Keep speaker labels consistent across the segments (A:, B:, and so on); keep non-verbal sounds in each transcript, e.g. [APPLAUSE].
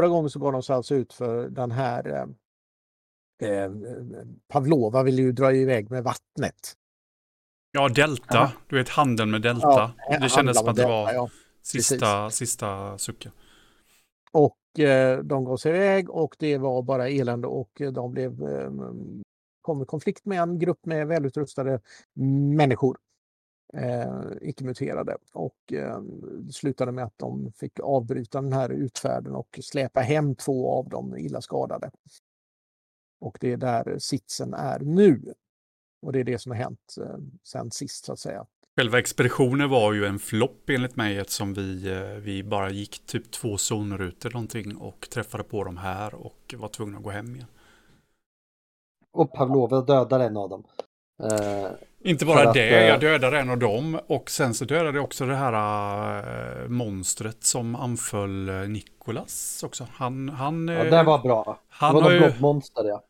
A: förra gången så gav de sig alltså ut för den här eh, eh, Pavlova ville ju dra iväg med vattnet.
B: Ja, Delta.
A: Ja.
B: Du vet handeln med Delta.
A: Ja,
B: det kändes som att det var
A: ja.
B: sista, sista sucken.
A: Och eh, de gav sig iväg och det var bara elände och eh, de blev eh, kom i konflikt med en grupp med välutrustade människor. Eh, icke-muterade. Och eh, det slutade med att de fick avbryta den här utfärden och släpa hem två av dem illa skadade. Och det är där sitsen är nu. Och det är det som har hänt eh, sen sist så att säga.
B: Själva expeditionen var ju en flopp enligt mig eftersom vi, eh, vi bara gick typ två zonrutor någonting och träffade på dem här och var tvungna att gå hem igen.
C: Och Pavlova dödar en av dem. Eh,
B: Inte bara
C: att,
B: det,
C: eh,
B: jag dödade en av dem och sen så dödade jag också det här äh, monstret som anföll Nikolas också. Han, han,
C: ja, det var bra.
B: han,
C: det
B: har
C: var
B: ju,
C: något blobmonster ja.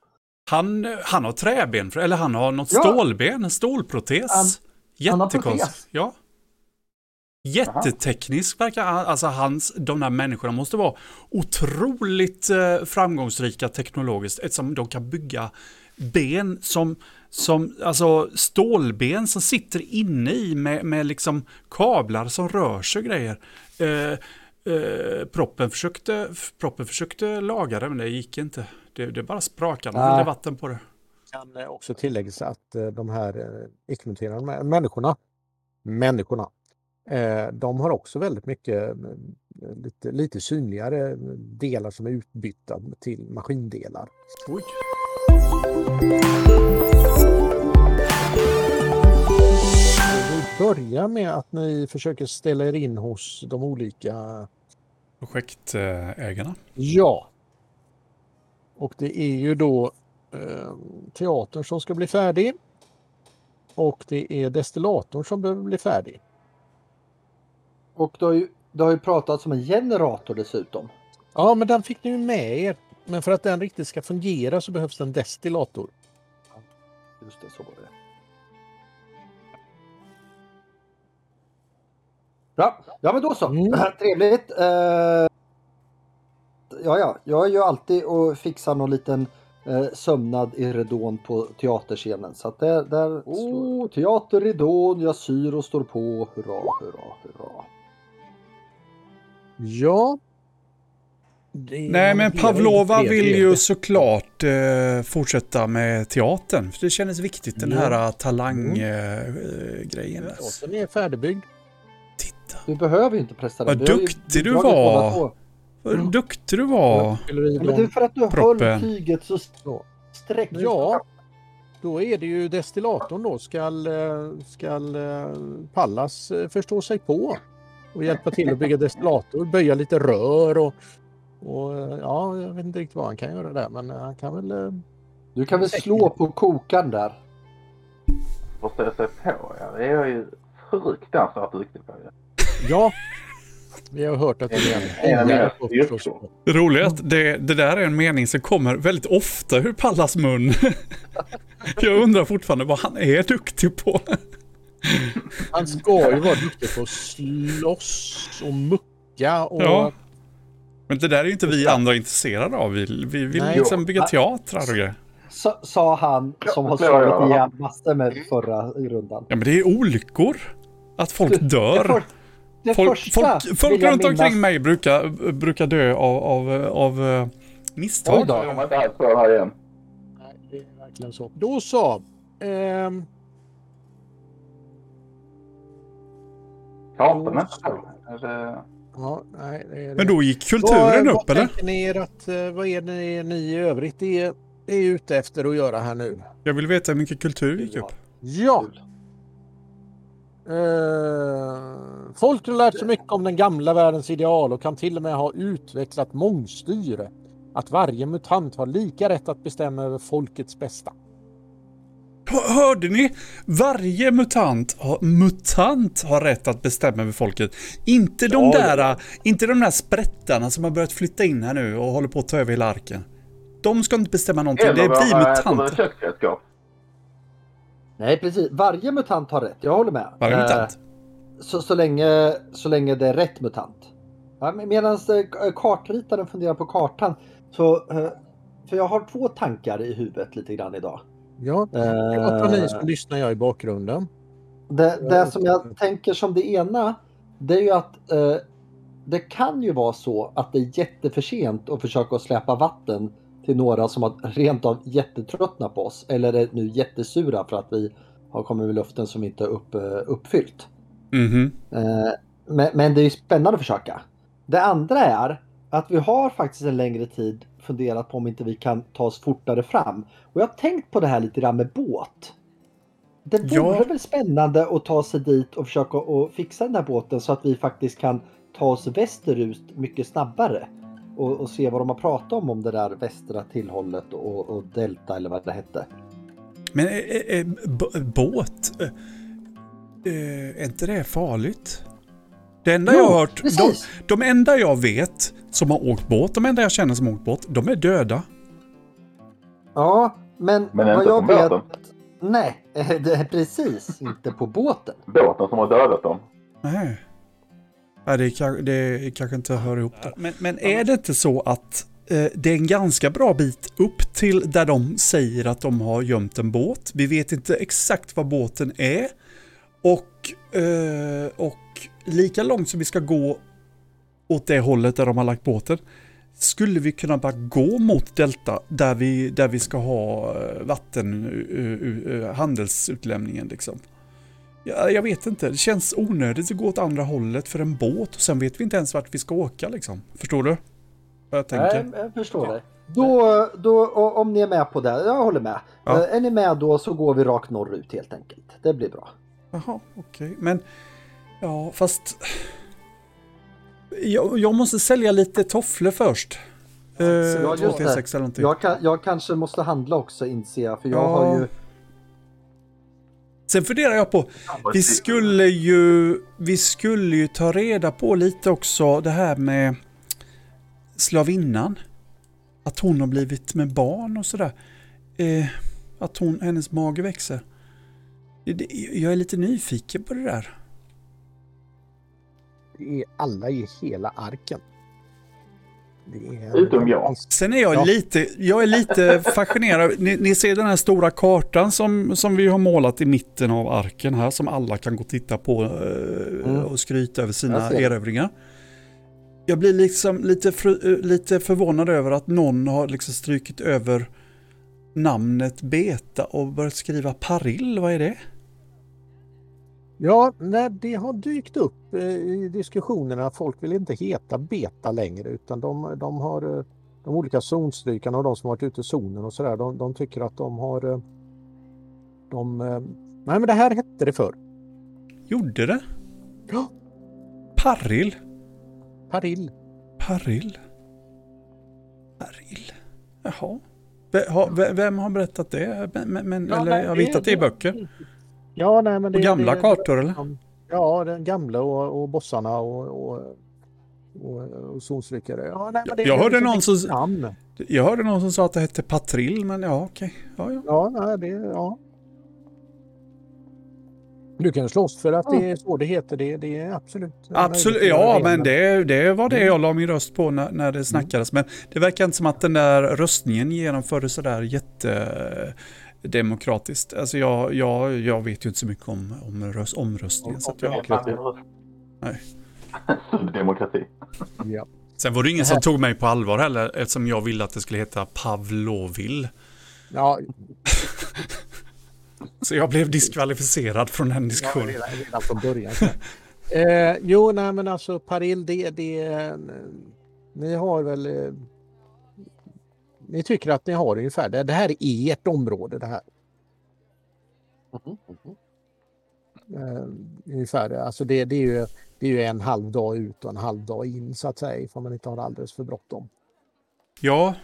B: han, han har träben, eller han har något
C: Ja.
B: stålben, en stålprotes.
C: Han- har
B: Jättekonstigt. Ja. Jätteteknisk verkar han- alltså hans, de där människorna måste vara otroligt eh, framgångsrika teknologiskt eftersom de kan bygga ben som, som alltså stålben som sitter inne i med, med liksom kablar som rör sig och grejer. Eh, eh, proppen, försökte, proppen försökte laga det men det gick inte. Det, det bara sprakade,
C: Nej.
B: det vatten på det.
A: kan eh, också tilläggas att eh, de här eh, icke-muterade mä- människorna, människorna, de har också väldigt mycket lite, lite synligare delar som är utbytta till maskindelar.
B: Oj.
A: Vi börjar med att ni försöker ställa er in hos de olika
B: Projektägarna.
A: Ja. Och det är ju då eh, teatern som ska bli färdig. Och det är destillatorn som behöver bli färdig.
C: Och det har, ju, det har ju pratats om en generator dessutom.
A: Ja, men den fick ni ju med er. Men för att den riktigt ska fungera så behövs det en destillator.
C: Just det, så var det. Bra, ja men då så.
A: Mm. [CLEARS THROAT]
C: Trevligt. Eh, ja, ja, jag är ju alltid och fixar någon liten eh, sömnad i ridån på teaterscenen. Så att där, där oh, teaterridån, jag syr och står på. Hurra, hurra, hurra.
A: Ja.
B: Nej, men Pavlova vill ju såklart eh, fortsätta med teatern. För det kändes viktigt, den
A: Ja.
B: här talanggrejen.
A: Teatern är färdigbyggd.
C: Du behöver ju inte pressa
B: Vad
C: den. Ju
B: duktig du var. vad duktig du var.
C: Ja, men det är för att du
B: Proppen.
C: höll tyget så sträckt.
A: Ja, då är det ju destillatorn då. Skall, eh, skall eh, Pallas eh, förstå sig på och hjälpa till att bygga destillator, böja lite rör och, och ja, jag vet inte riktigt vad han kan göra där, men han kan väl...
C: Du kan väl slå på kokaren där.
D: Förstå sig på, ja. Det är jag ju fruktansvärt duktig på. Ja.
A: Ja, vi har hört att det är
D: En.
B: Det roliga är att det, det där är en mening som kommer väldigt ofta ur Pallas mun. [LAUGHS] Jag undrar fortfarande vad han är duktig på.
A: Han ska ju vara duktig på att slåss och mucka och...
B: Ja. Men det där är ju inte vi andra intresserade av. Vi, vi vill
A: Nej.
B: liksom bygga teatrar och grejer.
C: Sa, han som har slagit ihjäl massor med förra rundan.
B: Ja men det är olyckor. Att folk dör.
C: Det
B: Folk,
C: första
B: folk, folk runt
C: minnas-
B: omkring mig brukar, brukar dö av, av, av eh, misstag.
C: Oj då.
D: Jag kommer inte alls på det här igen.
A: Nej, det är verkligen så. Då så. Ehm, ja, nej, det är det.
B: Men då gick kulturen
A: vad,
B: upp
A: vad
B: eller?
A: ni er att, eh, vad är det ni i övrigt är, är ute efter att göra här nu?
B: Jag vill veta hur mycket kultur gick upp.
A: Ja. Eh, folk har lärt sig mycket om den gamla världens ideal och kan till och med ha utvecklat mångstyre. Att varje mutant har lika rätt att bestämma över folkets bästa.
B: Hör- Hörde ni? Varje mutant har, mutant har rätt att bestämma över folket. Inte de
A: Ja,
B: där, inte de där sprättarna som har börjat flytta in här nu och håller på att ta över hela arken. De ska inte bestämma någonting. Det är vi
D: våra
B: mutanter.
D: köksredskap.
C: Nej, precis. Varje mutant har rätt. Jag håller med.
B: Varje
C: Eh,
B: mutant.
C: så, så, länge, så länge det är rätt mutant. Medan eh, kartritaren funderar på kartan så... eh, För jag har två tankar i huvudet lite grann idag.
A: Ja, pratar ni
C: Eh,
A: så lyssnar jag i bakgrunden.
C: Det, det som jag tänker som det ena, det är ju att eh, det kan ju vara så att det är jätteför sent att försöka att släppa vatten till några som har rent av jättetröttnat på oss eller är nu jättesura för att vi har kommit med luften som inte är upp, eh, uppfyllt.
B: Mhm.
C: Eh, men, men det är ju spännande att försöka. Det andra är att vi har faktiskt en längre tid funderat på om inte vi kan ta oss fortare fram. Och jag har tänkt på det här lite grann med båt. Det vore
B: Ja.
C: väl spännande att ta sig dit och försöka att fixa den här båten så att vi faktiskt kan ta oss västerut mycket snabbare. Och, och se vad de har pratat om om det där västra tillhållet och, och delta eller vad det hette.
B: Men eh, eh, båt? Eh, är inte det farligt? Det enda
C: Jo,
B: jag har hört, de, de enda jag vet som har åkt båt, de enda jag känner som har åkt båt, de är döda.
C: Ja, men,
D: Men
C: vad jag vet...
D: båten.
C: Nej, [LAUGHS] det är precis inte på båten.
D: Båten som har dödat dem.
B: Nej. Nej, det, kan, det kanske inte hör ihop det. Men, men är det inte så att eh, det är en ganska bra bit upp till där de säger att de har gömt en båt. Vi vet inte exakt vad båten är. Och, eh, och lika långt som vi ska gå åt det hållet där de har lagt båten skulle vi kunna bara gå mot Delta där vi, där vi ska ha eh, vatten, uh, uh, handelsutlämningen liksom. Ja, jag vet inte, det känns onödigt att gå åt andra hållet för en båt och sen vet vi inte ens vart vi ska åka liksom. Förstår du? Vad jag tänker?
C: Nej, jag förstår dig. Då, då, om ni är med på det, jag håller med.
B: Ja.
C: Eh, Är ni med då så går vi rakt norrut helt enkelt. Det blir bra.
B: Jaha, okej. Men, ja, fast... Jag, jag måste sälja lite tofflor först. Eh,
C: ja, just
B: 2 till
C: det.
B: 6 eller någonting.
C: Jag, kan, jag kanske måste handla också inser jag, för jag
B: Ja.
C: har ju...
B: Sen funderar jag på, vi skulle ju, vi skulle ju ta reda på lite också det här med slavinnan. Att hon har blivit med barn och sådär. Eh, att hon, hennes mage växer. Jag är lite nyfiken på det där.
A: Det är alla i hela arken.
D: Utom jag.
B: Sen är jag
A: Ja.
B: lite, jag är lite [LAUGHS] fascinerad. Ni, ni ser den här stora kartan som, som vi har målat i mitten av arken här som alla kan gå och titta på eh,
C: Mm.
B: och skryta över sina erövringar. Jag blir liksom lite, eh, lite förvånad över att någon har liksom strukit över namnet Beta och börjat skriva Parill. Vad är det?
A: Ja, nej, det har dykt upp eh, i diskussionerna. Folk vill inte heta beta längre utan de, de har eh, de olika zonstrykarna och de som varit ute i zonen och sådär. De, de tycker att de har... eh, De, nej men det här hette det för.
B: Gjorde det?
A: Ja.
B: Parill?
A: Parill.
B: Parill? Parill? Jaha. V- ha- v- Vem har berättat det? Men, men,
A: Ja,
B: eller
A: nej,
B: har hittat det i
A: det-
B: böcker?
A: Ja, nej men det...
B: På gamla
A: det,
B: kartor eller?
A: Ja, den gamla och, och bossarna och, och, och, och zonstrykare. Ja, nej, men det
B: Jag hörde någon som-
A: Namn.
B: Jag hörde någon som sa att det hette Patrill, men ja okej. Ja, ja.
A: Ja, nej, det... Ja. Du kan slåss för att det är så det heter. Det, det är absolut...
B: Absolut, ja men det, det var det jag la min röst på när, när det snackades. Men det verkar inte som att den där röstningen genomfördes sådär jättedemokratiskt. Alltså jag, jag, jag vet ju inte så mycket om, om röst, omröstningen. Så att jag, Nej. [LAUGHS]
D: Demokrati.
A: Ja.
B: sen var det ingen som tog mig på allvar heller eftersom jag ville att det skulle heta Pavlovil.
A: Ja, [LAUGHS]
B: Så jag blev diskvalificerad från den
A: ja
B: diskussionen.
A: redan, redan från början. Eh, jo, nej men alltså Parill, det, det... Ni har väl... Ni tycker att ni har ungefär det. Det här är ert område det här.
C: Mhm.
A: Eh, ungefär. Alltså det, det, är ju, det är ju en halv dag ut och en halv dag in så att säga. Ifall man inte har alldeles för bråttom.
B: Ja.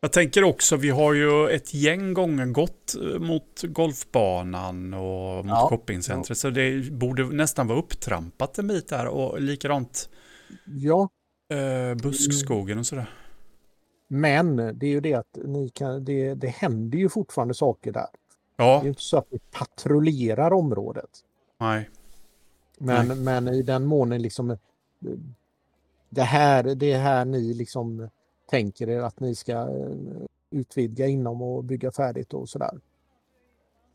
B: Jag tänker också, vi har ju ett gäng gånger gått eh, mot golfbanan och mot
A: Ja.
B: shoppingcentret. Så det borde nästan vara upptrampat en bit där. Och likadant
A: Ja,
B: eh, buskskogen och sådär.
A: Men det är ju det att ni kan, det, det händer ju fortfarande saker där. Det
B: Ja,
A: är ju inte så att ni patrullerar området.
B: nej.
A: Men, men i den mån ni liksom det här, det är här ni liksom tänker er att ni ska eh, utvidga inom och bygga färdigt och sådär.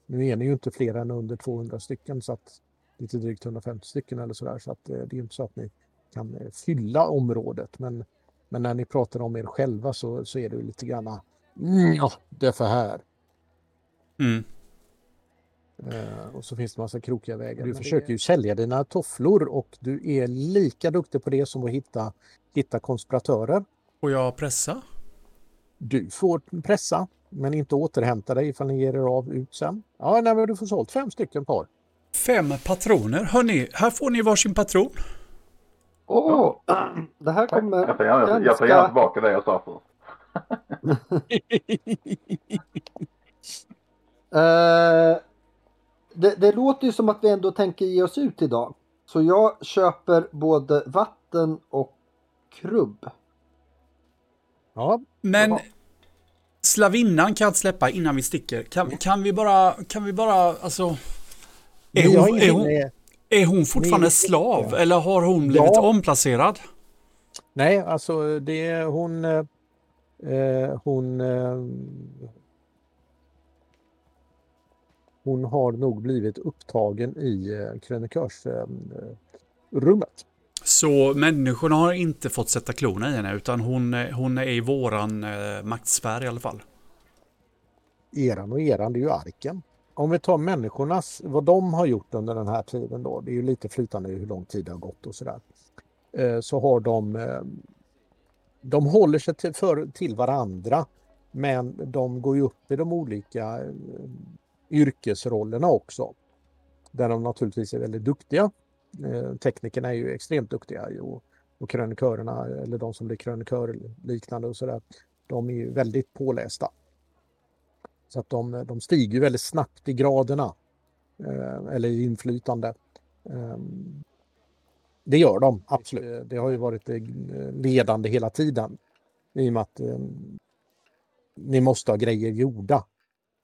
A: Nu är ni ju inte fler än under 200 stycken så att lite drygt 150 stycken eller sådär så att eh, det är inte så att ni kan eh, fylla området men, men när ni pratar om er själva så, så är det lite granna mm, ja, det är för här.
B: Mm.
A: Eh, och så finns det massa krokiga vägar. Du försöker ju sälja dina tofflor och du är lika duktig på det som att hitta, hitta konspiratörer.
B: Och jag pressa?
A: Du får pressa, men inte återhämta dig ifall ni ger er av ut sen. Ja, nej, men du får sålt fem stycken par.
B: Fem patroner. Hörni, här får ni varsin patron.
C: Åh, det här kommer
D: Jag tar gärna, jag tar gärna
C: ganska...
D: tillbaka det jag sa först. [LAUGHS]
C: Eh, det, det låter ju som att vi ändå tänker ge oss ut idag. Så jag köper både vatten och krubb.
A: ja,
B: Men
C: Jaha.
B: slavinnan kan jag inte släppa innan vi sticker. Kan, kan vi bara, kan vi bara, alltså... Är hon, är hon, är hon fortfarande slav eller har hon blivit
A: Ja.
B: omplacerad?
A: Nej, alltså det är hon... eh, Eh, hon... Eh, hon har nog blivit upptagen i eh, krönikörsrummet. Eh, rummet.
B: Så människorna har inte fått sätta klorna i henne utan hon, är- hon är i våran eh, maktsfär i alla fall.
A: eran och eran, det är ju arken. Om vi tar människornas, vad de har gjort under den här tiden då, det är ju lite flytande hur lång tid det har gått och sådär. Eh, så har de, eh, de håller sig till, för, till varandra men de går ju upp i de olika eh, yrkesrollerna också. Där de naturligtvis är väldigt duktiga. Teknikerna är ju extremt duktiga och, och krönikörerna, eller de som blir krönikörliknande och sådär, de är ju väldigt pålästa. Så att de, de stiger ju väldigt snabbt i graderna. Eh, eller i inflytande. Eh, det gör de, absolut. Det har ju varit eh, ledande hela tiden. I och med att eh, ni måste ha grejer gjorda.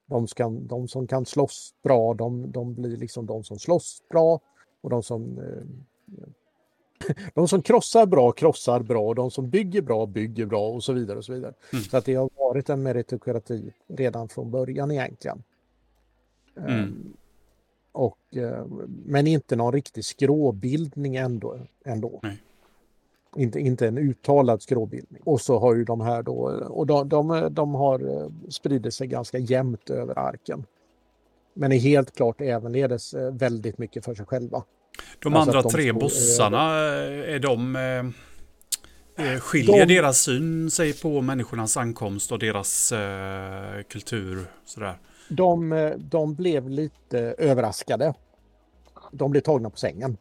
A: De, ska, de som kan slåss bra, de, de blir liksom de som slåss bra. Och de som, eh, [LAUGHS] de som krossar bra, krossar bra. De som bygger bra, bygger bra och så vidare. och Så vidare.
B: Mm.
A: Så att det har varit en meritokrati redan från början egentligen.
B: Mm.
A: Ehm, och, eh, men inte någon riktig skråbildning ändå. ändå.
B: Nej.
A: Inte, inte en uttalad skråbildning. Och så har ju de här då, och de, de, de har eh, spridit sig ganska jämnt över arken. Men är helt klart ävenledes eh, väldigt mycket för sig själva.
B: De
A: Alltså
B: andra
A: de
B: tre bossarna, eh, är de... Eh, eh, skiljer
A: De-
B: deras syn sig på människornas ankomst och deras eh, kultur? Sådär.
A: De, eh, de blev lite överraskade. De blev tagna på sängen.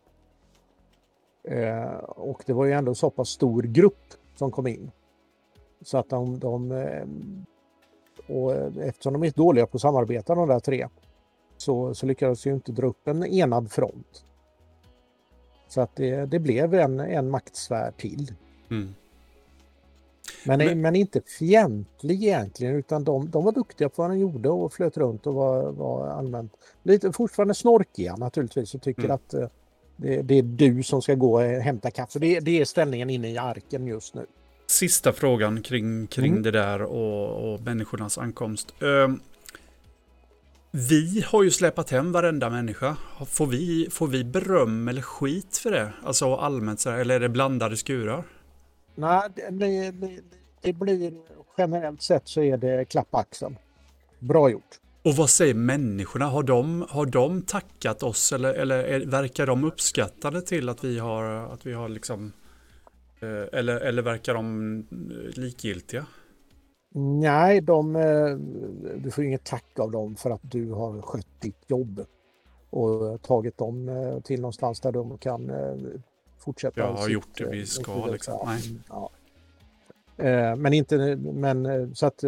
A: Eh, och det var ju ändå så pass stor grupp som kom in. Så att de, de och eftersom de är dåliga på att samarbeta de där tre så, så lyckades ju inte dra upp en enad front. Så att det, det blev en, en maktsfär till.
B: Mm.
A: Men,
B: Men-
A: men inte fientlig egentligen utan de, de var duktiga på vad de gjorde och flöt runt och var, var allmänt lite fortfarande snorkiga naturligtvis och tycker
B: Mm.
A: att eh, det, det är du som ska gå och hämta kaffe. Det, det är ställningen inne i arken just nu.
B: Sista frågan kring, kring
A: Mm.
B: det där och, och människornas ankomst. Ehm, vi har ju släpat hem varenda människa. Får vi, får vi beröm eller skit för det? Alltså allmänt så här, eller är det blandade skurar?
A: Nej, det, det, det, blir generellt sett så är det klapp på axeln. Bra gjort.
B: Och vad säger människorna? Har de, har de tackat oss eller, eller är, verkar de uppskattade till att vi har, att vi har liksom... eh, Eller, eller verkar de likgiltiga?
A: Nej, de, eh, du får inget tack av dem för att du har skött ditt jobb och tagit dem eh, till någonstans där de kan eh, fortsätta.
B: Jag har
A: sitt,
B: gjort det vi ska, liksom. Nej.
A: Ja. Men inte, men så att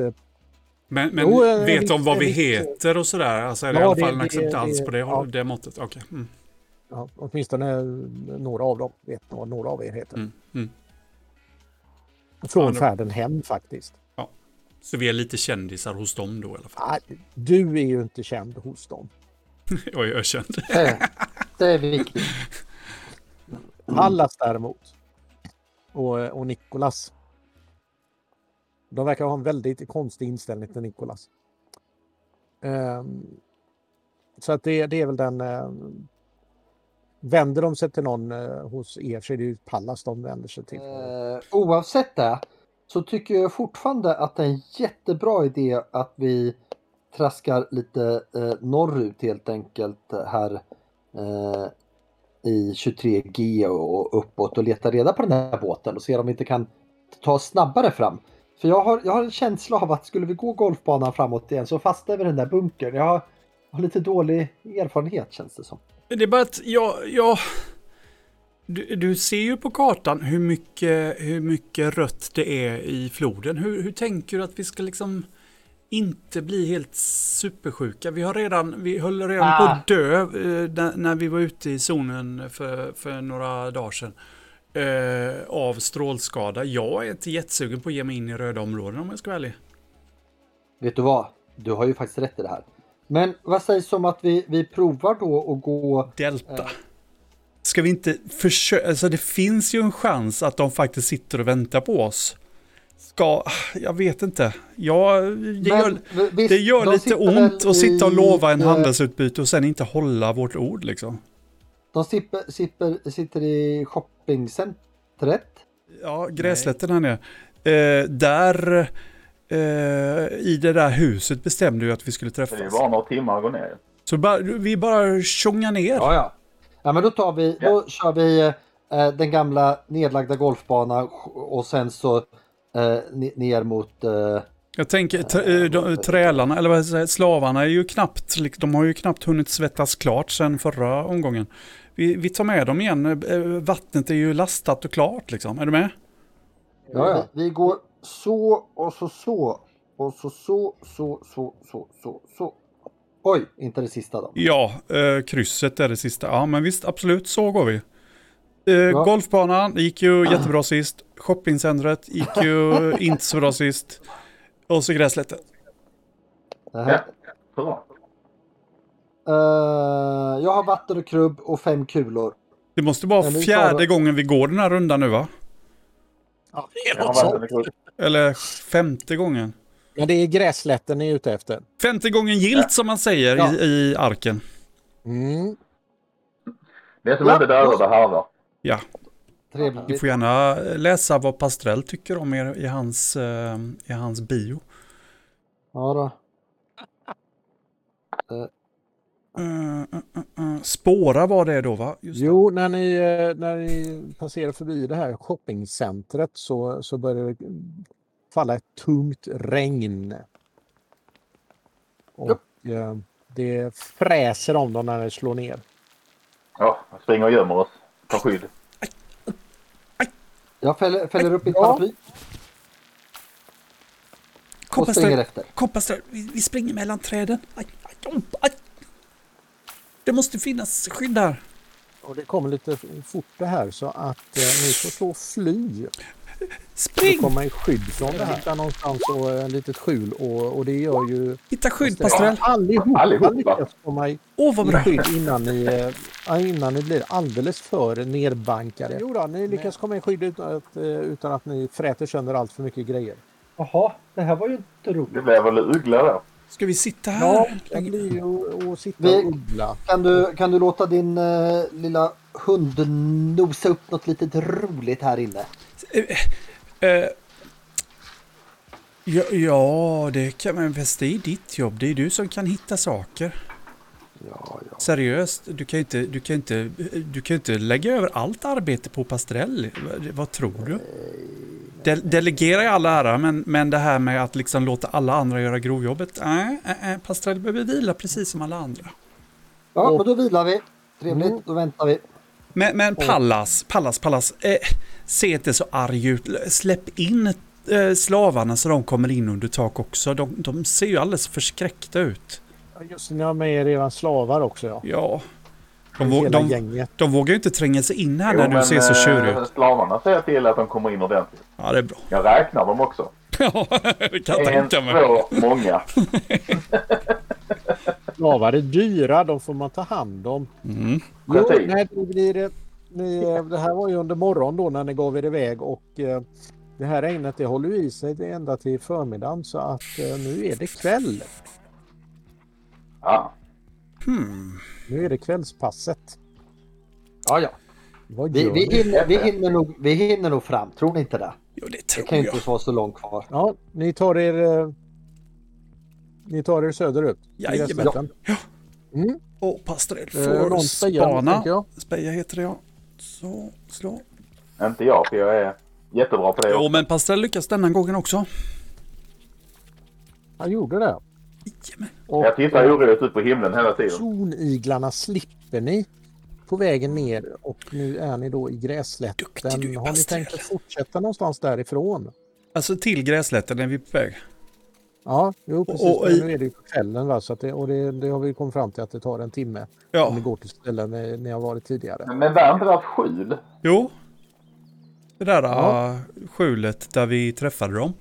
B: Men, men
A: Jo,
B: vet de vad vi heter och sådär? Alltså är det
A: Ja,
B: i alla fall en acceptans
A: det-
B: på det,
A: ja.
B: det måttet? Okej. Mm.
A: ja, åtminstone några av dem vet vad några av er heter.
B: Mm. Mm.
A: Från färden hem faktiskt.
B: Så vi är lite kändisar hos dem då i alla fall.
A: Ah, Du är ju inte känd hos dem. [LAUGHS]
B: Jag kände.
C: Det, det är viktigt.
A: Pallas däremot. och, och Nikolas. De verkar ha en väldigt konstig inställning till Nikolas. Ehm, så att det, det är väl den... eh, vänder de sig till någon eh, hos er så är det ju Pallas de vänder sig till.
C: Eh, oavsett det så tycker jag fortfarande att det är en jättebra idé att vi traskar lite eh, norrut helt enkelt här eh, i 23G och uppåt och letar reda på den här båten och ser om vi inte kan ta oss snabbare fram. För jag har, jag har en känsla av att skulle vi gå golfbanan framåt igen så fastnar vi i den där bunkern. Jag har, har lite dålig erfarenhet känns det som.
B: Det är bara att jag... jag du, du ser ju på kartan hur mycket, hur mycket rött det är i floden. Hur, hur tänker du att vi ska liksom inte bli helt supersjuka? Vi har redan, vi höll redan på
C: Ah.
B: att dö eh, när, när vi var ute i zonen för, för några dagar sedan. Eh, av strålskada. Jag är inte jättesugen på att ge mig in i röda områden om jag ska vara ärlig.
C: Vet du vad? Du har ju faktiskt rätt i det här. Men vad sägs om att vi, vi provar då att gå...
B: Delta. Ska vi inte försöka, alltså det finns ju en chans att de faktiskt sitter och väntar på oss. Ska, jag vet inte. Ja, det gör,
C: Men, visst,
B: det gör
C: de
B: lite ont att sitta och lova en
C: eh,
B: handelsutbyte och sen inte hålla vårt ord liksom.
C: De sitter, sitter, sitter i shoppingcentret.
B: Ja, gräslätten här nere. Eh, där, eh, i det där huset bestämde vi att vi skulle
D: Det
B: träffas.
D: bara några timmar att gå ner.
B: Så bara, vi bara tjongar ner.
C: Ja, ja. Ja, men då tar vi, då kör vi eh, den gamla nedlagda golfbanan och sen så eh, ne- ner mot... Eh,
B: Jag tänker, t- eh, de, trälarna, eller vad säger slavarna är ju knappt, de har ju knappt hunnit svettas klart sen förra omgången. Vi, vi tar med dem igen, Eh, vattnet är ju lastat och klart liksom, är du med?
C: ja, ja. Vi går så och så så. Och så så så så så så så. Oj, inte det sista då.
B: Ja, eh, krysset är det sista. Ja, men visst, absolut, så går vi. Eh, Golfbanan det gick ju jättebra sist. Shoppingcentret gick ju [LAUGHS] inte så bra sist. Och så gräslätten.
C: Det.
D: Ja, bra.
C: Eh, jag har vatten och krubb och fem kulor.
B: Det måste vara
C: Ja, tar
B: fjärde
C: vi-
B: gången vi går den här rundan nu va?
A: Ja, det.
B: Eller femte gången.
A: Men det är gräslätten ni är ute efter.
B: Femte gången gilt som man säger
A: Ja.
B: i, i arken.
A: Mm.
D: Det är som
C: Ja,
D: inte dödar harvar.
B: Ja, du
C: Trevligt.
B: får gärna läsa vad Pastrell tycker om er i hans, eh, i hans bio.
C: Ja då.
B: Uh, uh, uh, uh. Spåra var det då va? Just det.
A: Jo, när ni, eh, när ni passerar förbi det här shoppingcentret så, så börjar det falla ett tungt regn. Och eh, det fräser om dem när det slår ner.
D: Ja, jag springer och gömmer oss. Ta skydd.
C: Jag fäller, fäller upp mitt
A: Ja.
C: paraply och springer efter.
B: kom Pastrell. Vi, vi springer mellan träden. Aj, aj, aj. Det måste finnas skydd där.
A: Och det kommer lite fort det här så att eh, ni får och fly.
B: Spring!
A: Då kommer i skydd från det här. Hitta någonstans och ett litet skjul och, och det gör ju...
B: Hitta skydd Pastrell.
A: Allihopa,
D: Allihopa.
A: lyckas komma i
B: Åh vad bra.
A: skydd innan ni, eh, ja, innan ni blir alldeles för nerbankade. Jo då, ni lyckas komma i skydd utan att, eh, utan att ni fräter sönder allt för mycket grejer.
C: Jaha, det här var ju inte
D: Det
C: roligt.
D: blev väl uggla där.
B: Ska vi sitta
A: Ja,
B: här?
A: det blir ju att sitta
C: Vi-
A: och uggla.
C: Kan du, kan du låta din eh, lilla hund nosa upp något litet roligt här inne?
B: Eh, ja, ja, det kan man fast det är ditt jobb. Det är du som kan hitta saker.
C: Ja, ja.
B: Seriöst, du kan ju inte, du kan inte, du kan inte lägga över allt arbete på Pastrell. Vad, vad tror du? De, delegera i all ära, men, men det här med att liksom låta alla andra göra grovjobbet. Nej, äh, äh, Pastrell behöver vila precis som alla andra.
C: Ja,
A: Och-
C: men då vilar vi. Trevligt,
A: Mm.
C: då väntar vi.
B: Men, men Pallas, Pallas, Pallas. Eh, se inte så arg ut. Släpp in eh, slavarna så de kommer in under tak också. De, de ser ju alldeles förskräckta ut.
A: Ja, Just det, ni har med er era slavar också ja.
B: Ja. De, vå-
A: Hela
B: de,
A: gänget.
B: de vågar ju inte tränga sig in här när
D: Jo,
B: du
D: men,
B: ser så tjurig
D: eh,
B: ut.
D: Slavarna säger till att de kommer in ordentligt.
B: Ja, det är bra.
D: Jag räknar dem också. [LAUGHS]
B: Ja, det kan jag
D: En,
B: tänka mig.
D: två, många. [LAUGHS]
A: Slavar är dyra, de får man ta hand om.
B: Mm.
A: Jo, nej, det blir, eh, ni, eh, det här var ju under morgon då när ni gav er iväg och eh, det här regnet det håller i sig ända till förmiddagen så att eh, nu är det kväll.
D: Ja.
B: Hmm.
A: Nu är det kvällspasset.
C: Ja, ja.
A: Vad
C: Vi, vi, hinner, vi, hinner nog, vi hinner nog fram, tror ni inte det?
B: Jo, det
C: Det
B: tror
C: kan ju
B: jag.
C: inte vara så långt kvar.
A: Ja, ni tar er eh, Ni tar er söderut.
B: Jajamän.
A: Gräslätten.
B: Ja. Och Pastrell
A: Eh,
B: får spana.
A: jag.
B: Speja heter det ja. Så, slå.
D: Inte jag, för jag är jättebra på det.
B: Jo, men Pastrell lyckas denna gången också.
A: Han gjorde det.
B: Jajamän.
A: Och
D: Jag tittar oroligt ut på himlen hela tiden.
A: Zoniglarna slipper ni på vägen ner och nu är ni då i gräslätten.
B: Duktig du
A: Har ni tänkt att fortsätta någonstans därifrån?
B: Alltså till gräslätten är vi på väg.
A: Ja, jo precis.
B: och
A: men
B: i-
A: nu är det på kvällen va? Så att det, och det, det har vi kommit fram till att det tar en timme om
B: Ja,
A: ni går till ställen ni, ni har varit tidigare.
D: Men var inte det skjul?
B: jo. Det där
A: Ja.
B: äh, skjulet där vi träffade dem.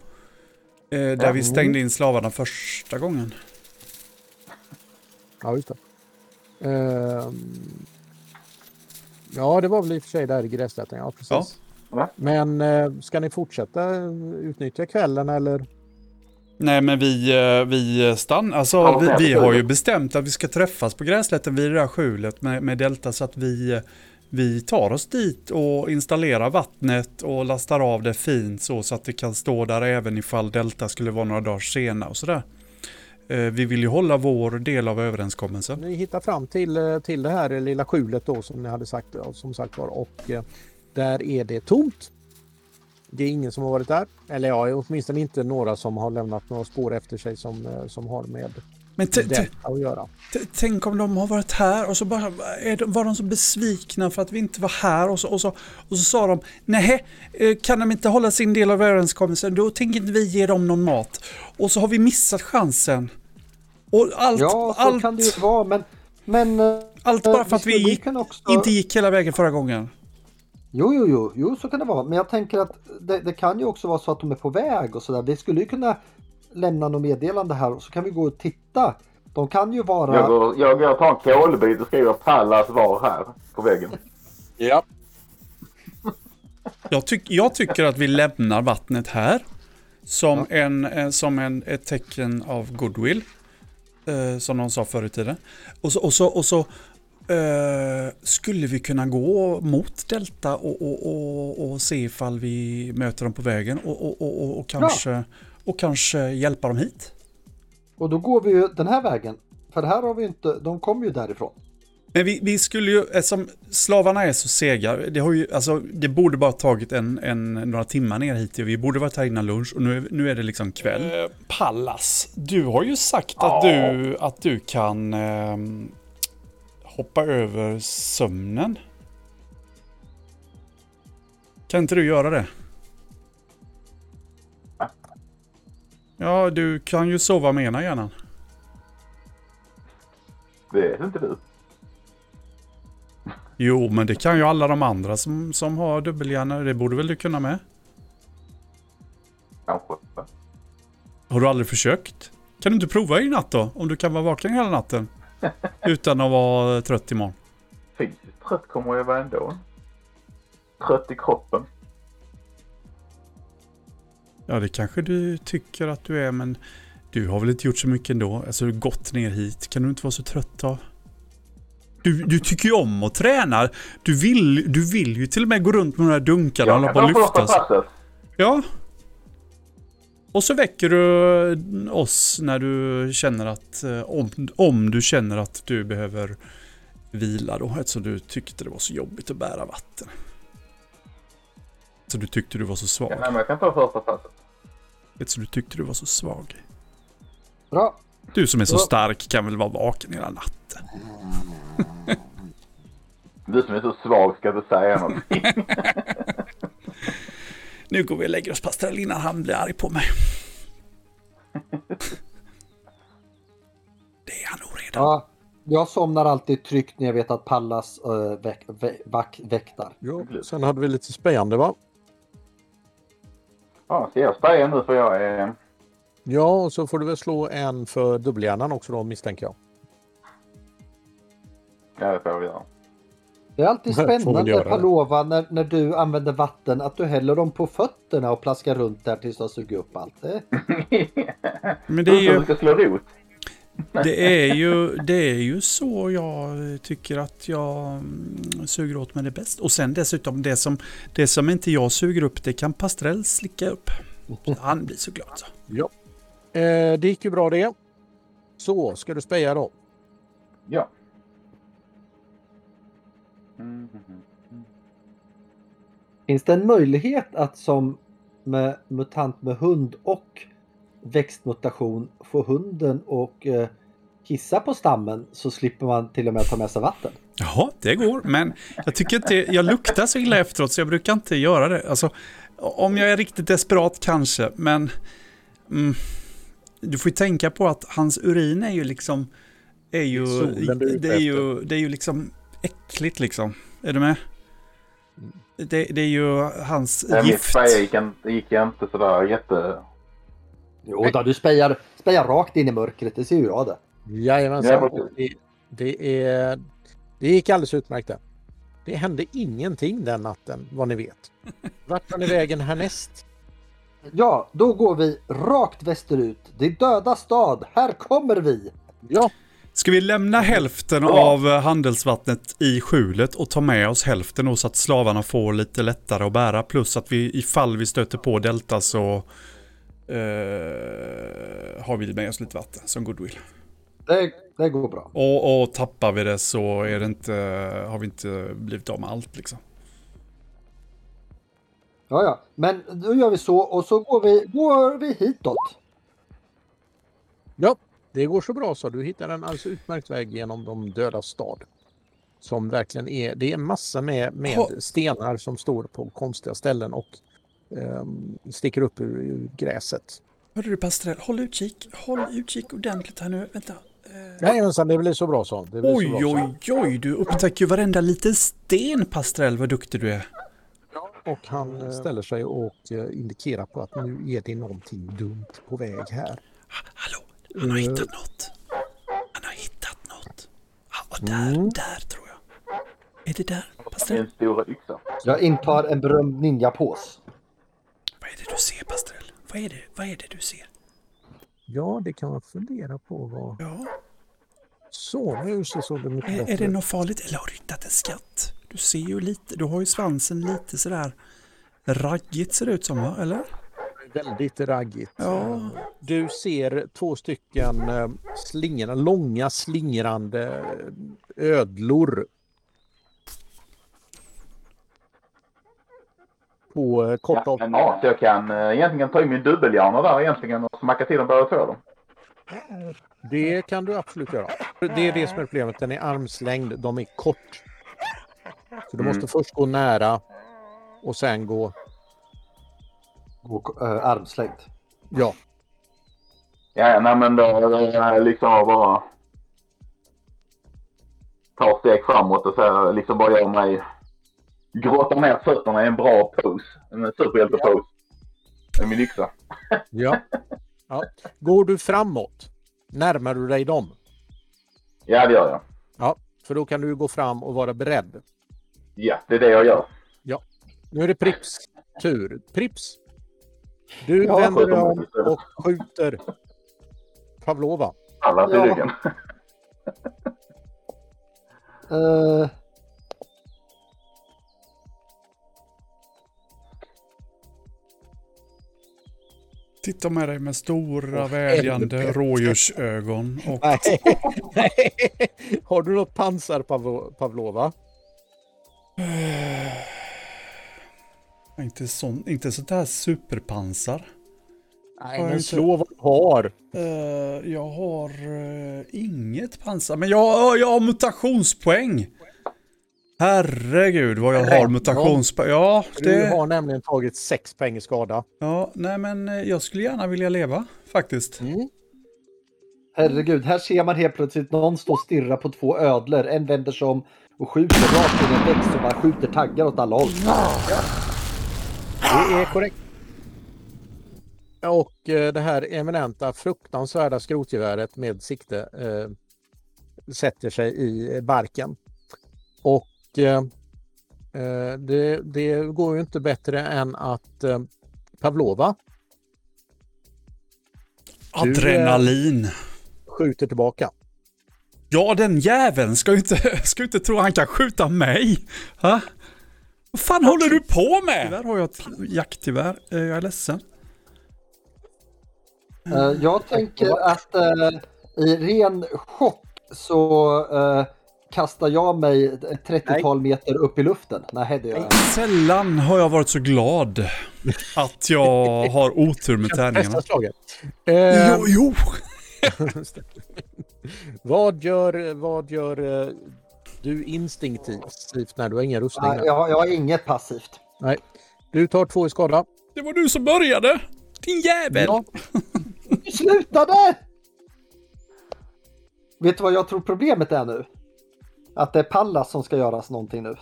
B: Eh, där
D: Ja.
B: vi stängde in slavarna första gången.
A: Ja, just det. Ehm, ja, det var väl i och för sig där i gräslätten. Ja, precis.
B: Ja.
A: Men eh, ska ni fortsätta eh, utnyttja kvällen eller?
B: Nej men vi, eh, vi stannar, alltså vi, vi har ju bestämt att vi ska träffas på gräslätten vid det där skjulet med, med Delta så att vi, vi tar oss dit och installerar vattnet och lastar av det fint så, så att det kan stå där även ifall Delta skulle vara några dagar sena och sådär. Eh, Vi vill ju hålla vår del av överenskommelsen.
A: Ni hittar fram till, eh, till det här lilla skjulet då som ni hade sagt, som sagt var och där är det tomt. Det är ingen som har varit där. Eller ja, åtminstone inte några som har lämnat några spår efter sig som, eh, som har med
B: Men
A: detta att göra.
B: tänk om de har varit här och så bara, är de, var de så besvikna för att vi inte var här och så, och så, och så sa de nej, eh, kan de inte hålla sin del av överenskommelsen då tänker inte vi ge dem någon mat. Och så har vi missat chansen. Och allt,
C: Ja, så
B: allt,
C: kan det ju vara, men... Men... eh,
B: allt bara för att vi
C: kunna också...
B: inte gick hela vägen förra gången.
C: Jo, jo, jo, jo, så kan det vara. Men jag tänker att det, det kan ju också vara så att de är på väg och sådär. Vi skulle ju kunna lämna något meddelande här och så kan vi gå och titta. De kan ju vara...
D: Jag går, jag går och tar en kolbit och skriver Pallas var här på väggen. [LAUGHS]
C: Ja.
B: Jag, tyck, jag tycker att vi lämnar vattnet här som, en, eh, som en, ett tecken av goodwill. Eh, som de sa förr i tiden. Och så, och så, och så eh, skulle vi kunna gå mot Delta och, och, och, och se ifall vi möter dem på vägen och, och, och, och, och, kanske, och kanske hjälpa dem hit.
C: Och då går vi ju den här vägen. För här har vi inte... De kommer ju därifrån.
B: Men vi, vi skulle ju, eftersom slavarna är så sega, det, har ju, alltså, det borde bara tagit en, en, några timmar ner hit. Vi borde varit här innan lunch och nu, är- nu är det liksom kväll. Pallas, du har ju sagt att, du, att du kan ehm, hoppa över sömnen. Kan inte du göra det? Ja, du kan ju sova med ena hjärnan.
D: Vet inte du?
B: Jo, men det kan ju alla de andra som, som har dubbelhjärnor. Det borde väl du kunna med?
D: Kanske.
B: Har du aldrig försökt? Kan du inte prova i natt då? Om du kan vara vaken hela natten? Utan att vara trött imorgon.
D: Fysiskt trött kommer jag vara ändå. Trött i kroppen.
B: Ja, det kanske du tycker att du är, men du har väl inte gjort så mycket ändå? Alltså, du har gått ner hit. Kan du inte vara så trött av? Du, du tycker ju om att träna. Du vill, du vill ju till och med gå runt med de här dunkarna och hålla på
D: första
B: lyftas. Ja. Och så väcker du oss när du känner att, eh, om, om du känner att du behöver vila då, eftersom du tyckte det var så jobbigt att bära vatten. Så du tyckte du var så
D: Ja,
B: svag.
D: nej, men jag kan ta första passet.
B: Eftersom du tyckte du var så svag.
C: Bra.
B: Du som är så
C: Ja.
B: stark kan väl vara vaken hela natten.
D: Du som är så svag ska inte säga någonting. [LAUGHS]
B: Nu går vi och lägger oss Pastrell innan han blir arg på mig. Det är han nog redan.
C: Ja, jag somnar alltid tryggt när jag vet att Pallas äh, väk, vä, vack, väktar.
A: Ja, sen hade vi lite spejande va?
D: Ja, ska jag speja nu för jag är...
A: Ja, och så får du väl slå en för dubbelhjärnan också då misstänker jag.
D: Ja, det får vi göra.
C: Det är alltid [LAUGHS] spännande. Palova när, när du använder vatten att du häller dem på fötterna och plaskar runt där tills du har sugit upp allt. Det, [LAUGHS]
B: Men det är ju... Det är, ju, det är ju så jag tycker att jag mm, suger åt mig det bäst. Och sen dessutom det som, det som inte jag suger upp det kan Pastrell slicka upp. Så Han blir så glad så.
A: Ja. Eh, det gick ju bra det. Så, ska du speja då?
D: Ja. Mm.
C: finns det en möjlighet att som med mutant med hund och växtmutation få hunden och eh, kissa på stammen så slipper man till och med ta med sig vatten?
B: Jaha, det går. Men jag tycker inte, jag luktar så illa efteråt så jag brukar inte göra det. Alltså, om jag är riktigt desperat kanske, men mm, du får ju tänka på att hans urin är ju liksom, är ju,
A: är
B: det är ju, det är ju liksom äckligt liksom. Är du med? Det, det är ju hans
D: Nej, Mitt
B: gift.
D: speja gick, gick inte sådär jätte...
C: Jo då, du spejar, spejar rakt in i mörkret. Det ser ju jag det.
A: Jajamensan. Det, det, är, det gick alldeles utmärkt det. Det hände ingenting den natten, vad ni vet. Vart tar ni vägen härnäst?
C: Ja, då går vi rakt västerut. Det är döda stad. Här kommer vi!
A: Ja,
B: Ska vi lämna hälften
D: Ja.
B: av eh, handelsvattnet i skjulet och ta med oss hälften då så att slavarna får lite lättare att bära. Plus att vi ifall vi stöter på delta så eh, har vi med oss lite vatten som goodwill.
C: Det, det går bra.
B: Och, och tappar vi det så är det inte, har vi inte blivit av med allt liksom.
C: Ja, ja. Men då gör vi så och så går vi, går vi hitåt.
A: ja, det går så bra så. Du hittar en alldeles utmärkt väg genom de döda stad. Som verkligen är, det är massa med, med
B: Ha.
A: stenar som står på konstiga ställen och ehm, sticker upp ur, ur gräset.
B: Hörru du Pastrell, håll utkik. Håll utkik ordentligt här nu. Vänta. Eh,
A: Jajamensan, det blir så bra så. Det blir så
B: Oj,
A: bra så.
B: oj, oj, du upptäcker ju varenda liten sten Pastrell, vad duktig du är.
A: Och han eh, ställer sig och eh, indikerar på att nu är det någonting dumt på väg här.
B: Ha- Hallå, han har hittat något. Han har hittat något. Ja, och där,
A: Mm.
B: där tror jag. Är det där, Pastrell?
D: Min stora yxa.
C: Jag intar en berömd ninjapås.
B: Vad är det du ser, Pastrell? Vad är det, vad är det du ser?
A: Ja, det kan man fundera på. Vad...
B: Ja,
A: Så, nu så såg det mycket
B: är,
A: bättre
B: är det något farligt? Eller har du hittat en skatt? Du ser ju lite, du har ju svansen lite sådär raggigt ser det ut som va, eller?
A: Väldigt raggigt.
B: Ja.
A: Du ser två stycken eh, slingrande, långa slingrande eh, ödlor. På eh, kort
D: Ja, men ja, så jag kan egentligen ta in min dubbelhjärna där egentligen och smacka till dem båda två dem.
A: Det kan du absolut göra. Det är det som är problemet. Den är armslängd. De är kort. Så du
D: Mm.
A: måste först gå nära och sen gå...
C: Och äh, armslängd.
A: Ja,
D: Ja, nej men då är det liksom bara ta steg framåt och så liksom bara göra mig grotta ner fötterna i en bra pose. En superhjälte-pose. Med min yxa. [LAUGHS]
A: ja. ja. Går du framåt närmar du dig dem.
D: Ja, det gör jag.
A: Ja, för då kan du gå fram och vara beredd.
D: Ja, det är det jag gör.
A: Nu är det Prips tur. Prips! Du
C: Ja,
A: vänder dig om och skjuter Pavlova.
D: Alla till
C: Ja.
D: ryggen.
C: Eh,
B: Titta med dig med stora
A: Åh,
B: vädjande
A: helvete.
B: rådjursögon och
A: Nej. Nej. [LAUGHS] Har du något pansar Pavlo- Pavlova?
B: Inte, sån, inte sånt här superpansar.
A: Nej, men slå vad du har.
B: Eh, jag har eh, inget pansar, men jag, jag har mutationspoäng. Herregud vad jag har mutationspoäng. Ja,
A: Du
B: det,
A: har nämligen tagit sex poäng i skada.
B: ja, nej men eh, jag skulle gärna vilja leva faktiskt.
A: Mm.
C: herregud, här ser man helt plötsligt någon stå och stirra på två ödlor. En vänder sig om och skjuter rakt in i en växt och bara skjuter taggar åt alla håll.
A: Det är korrekt. Och eh, det här eminenta fruktansvärda skrotgeväret med sikte eh, sätter sig i barken. Och eh, eh, det, det går ju inte bättre än att eh, Pavlova Du, eh,
B: Adrenalin.
A: skjuter tillbaka.
B: Ja, den jäveln ska ju inte, [LAUGHS] ska ju inte tro han kan skjuta mig. Ha? Vad fan håller du på med? Tyvärr har jag ett jaktgevär. Eh, Jag är ledsen.
C: Eh, jag tänker att eh, i ren chock så eh, kastar jag mig ett 30-tal meter upp i luften. Nej, det gör jag.
B: Sällan har jag varit så glad att jag har otur med tärningarna.
A: Eh,
B: Jo, [LAUGHS] jo.
A: vad gör, vad gör du instinktivt när du har ingen rustning?
C: Nej, jag, jag har inget passivt.
A: Du tar två i skada.
B: Det var du som började. Din jävel.
A: Ja,
C: Slutade! Vet du vad jag tror problemet är nu? Att det är Pallas som ska göras någonting nu.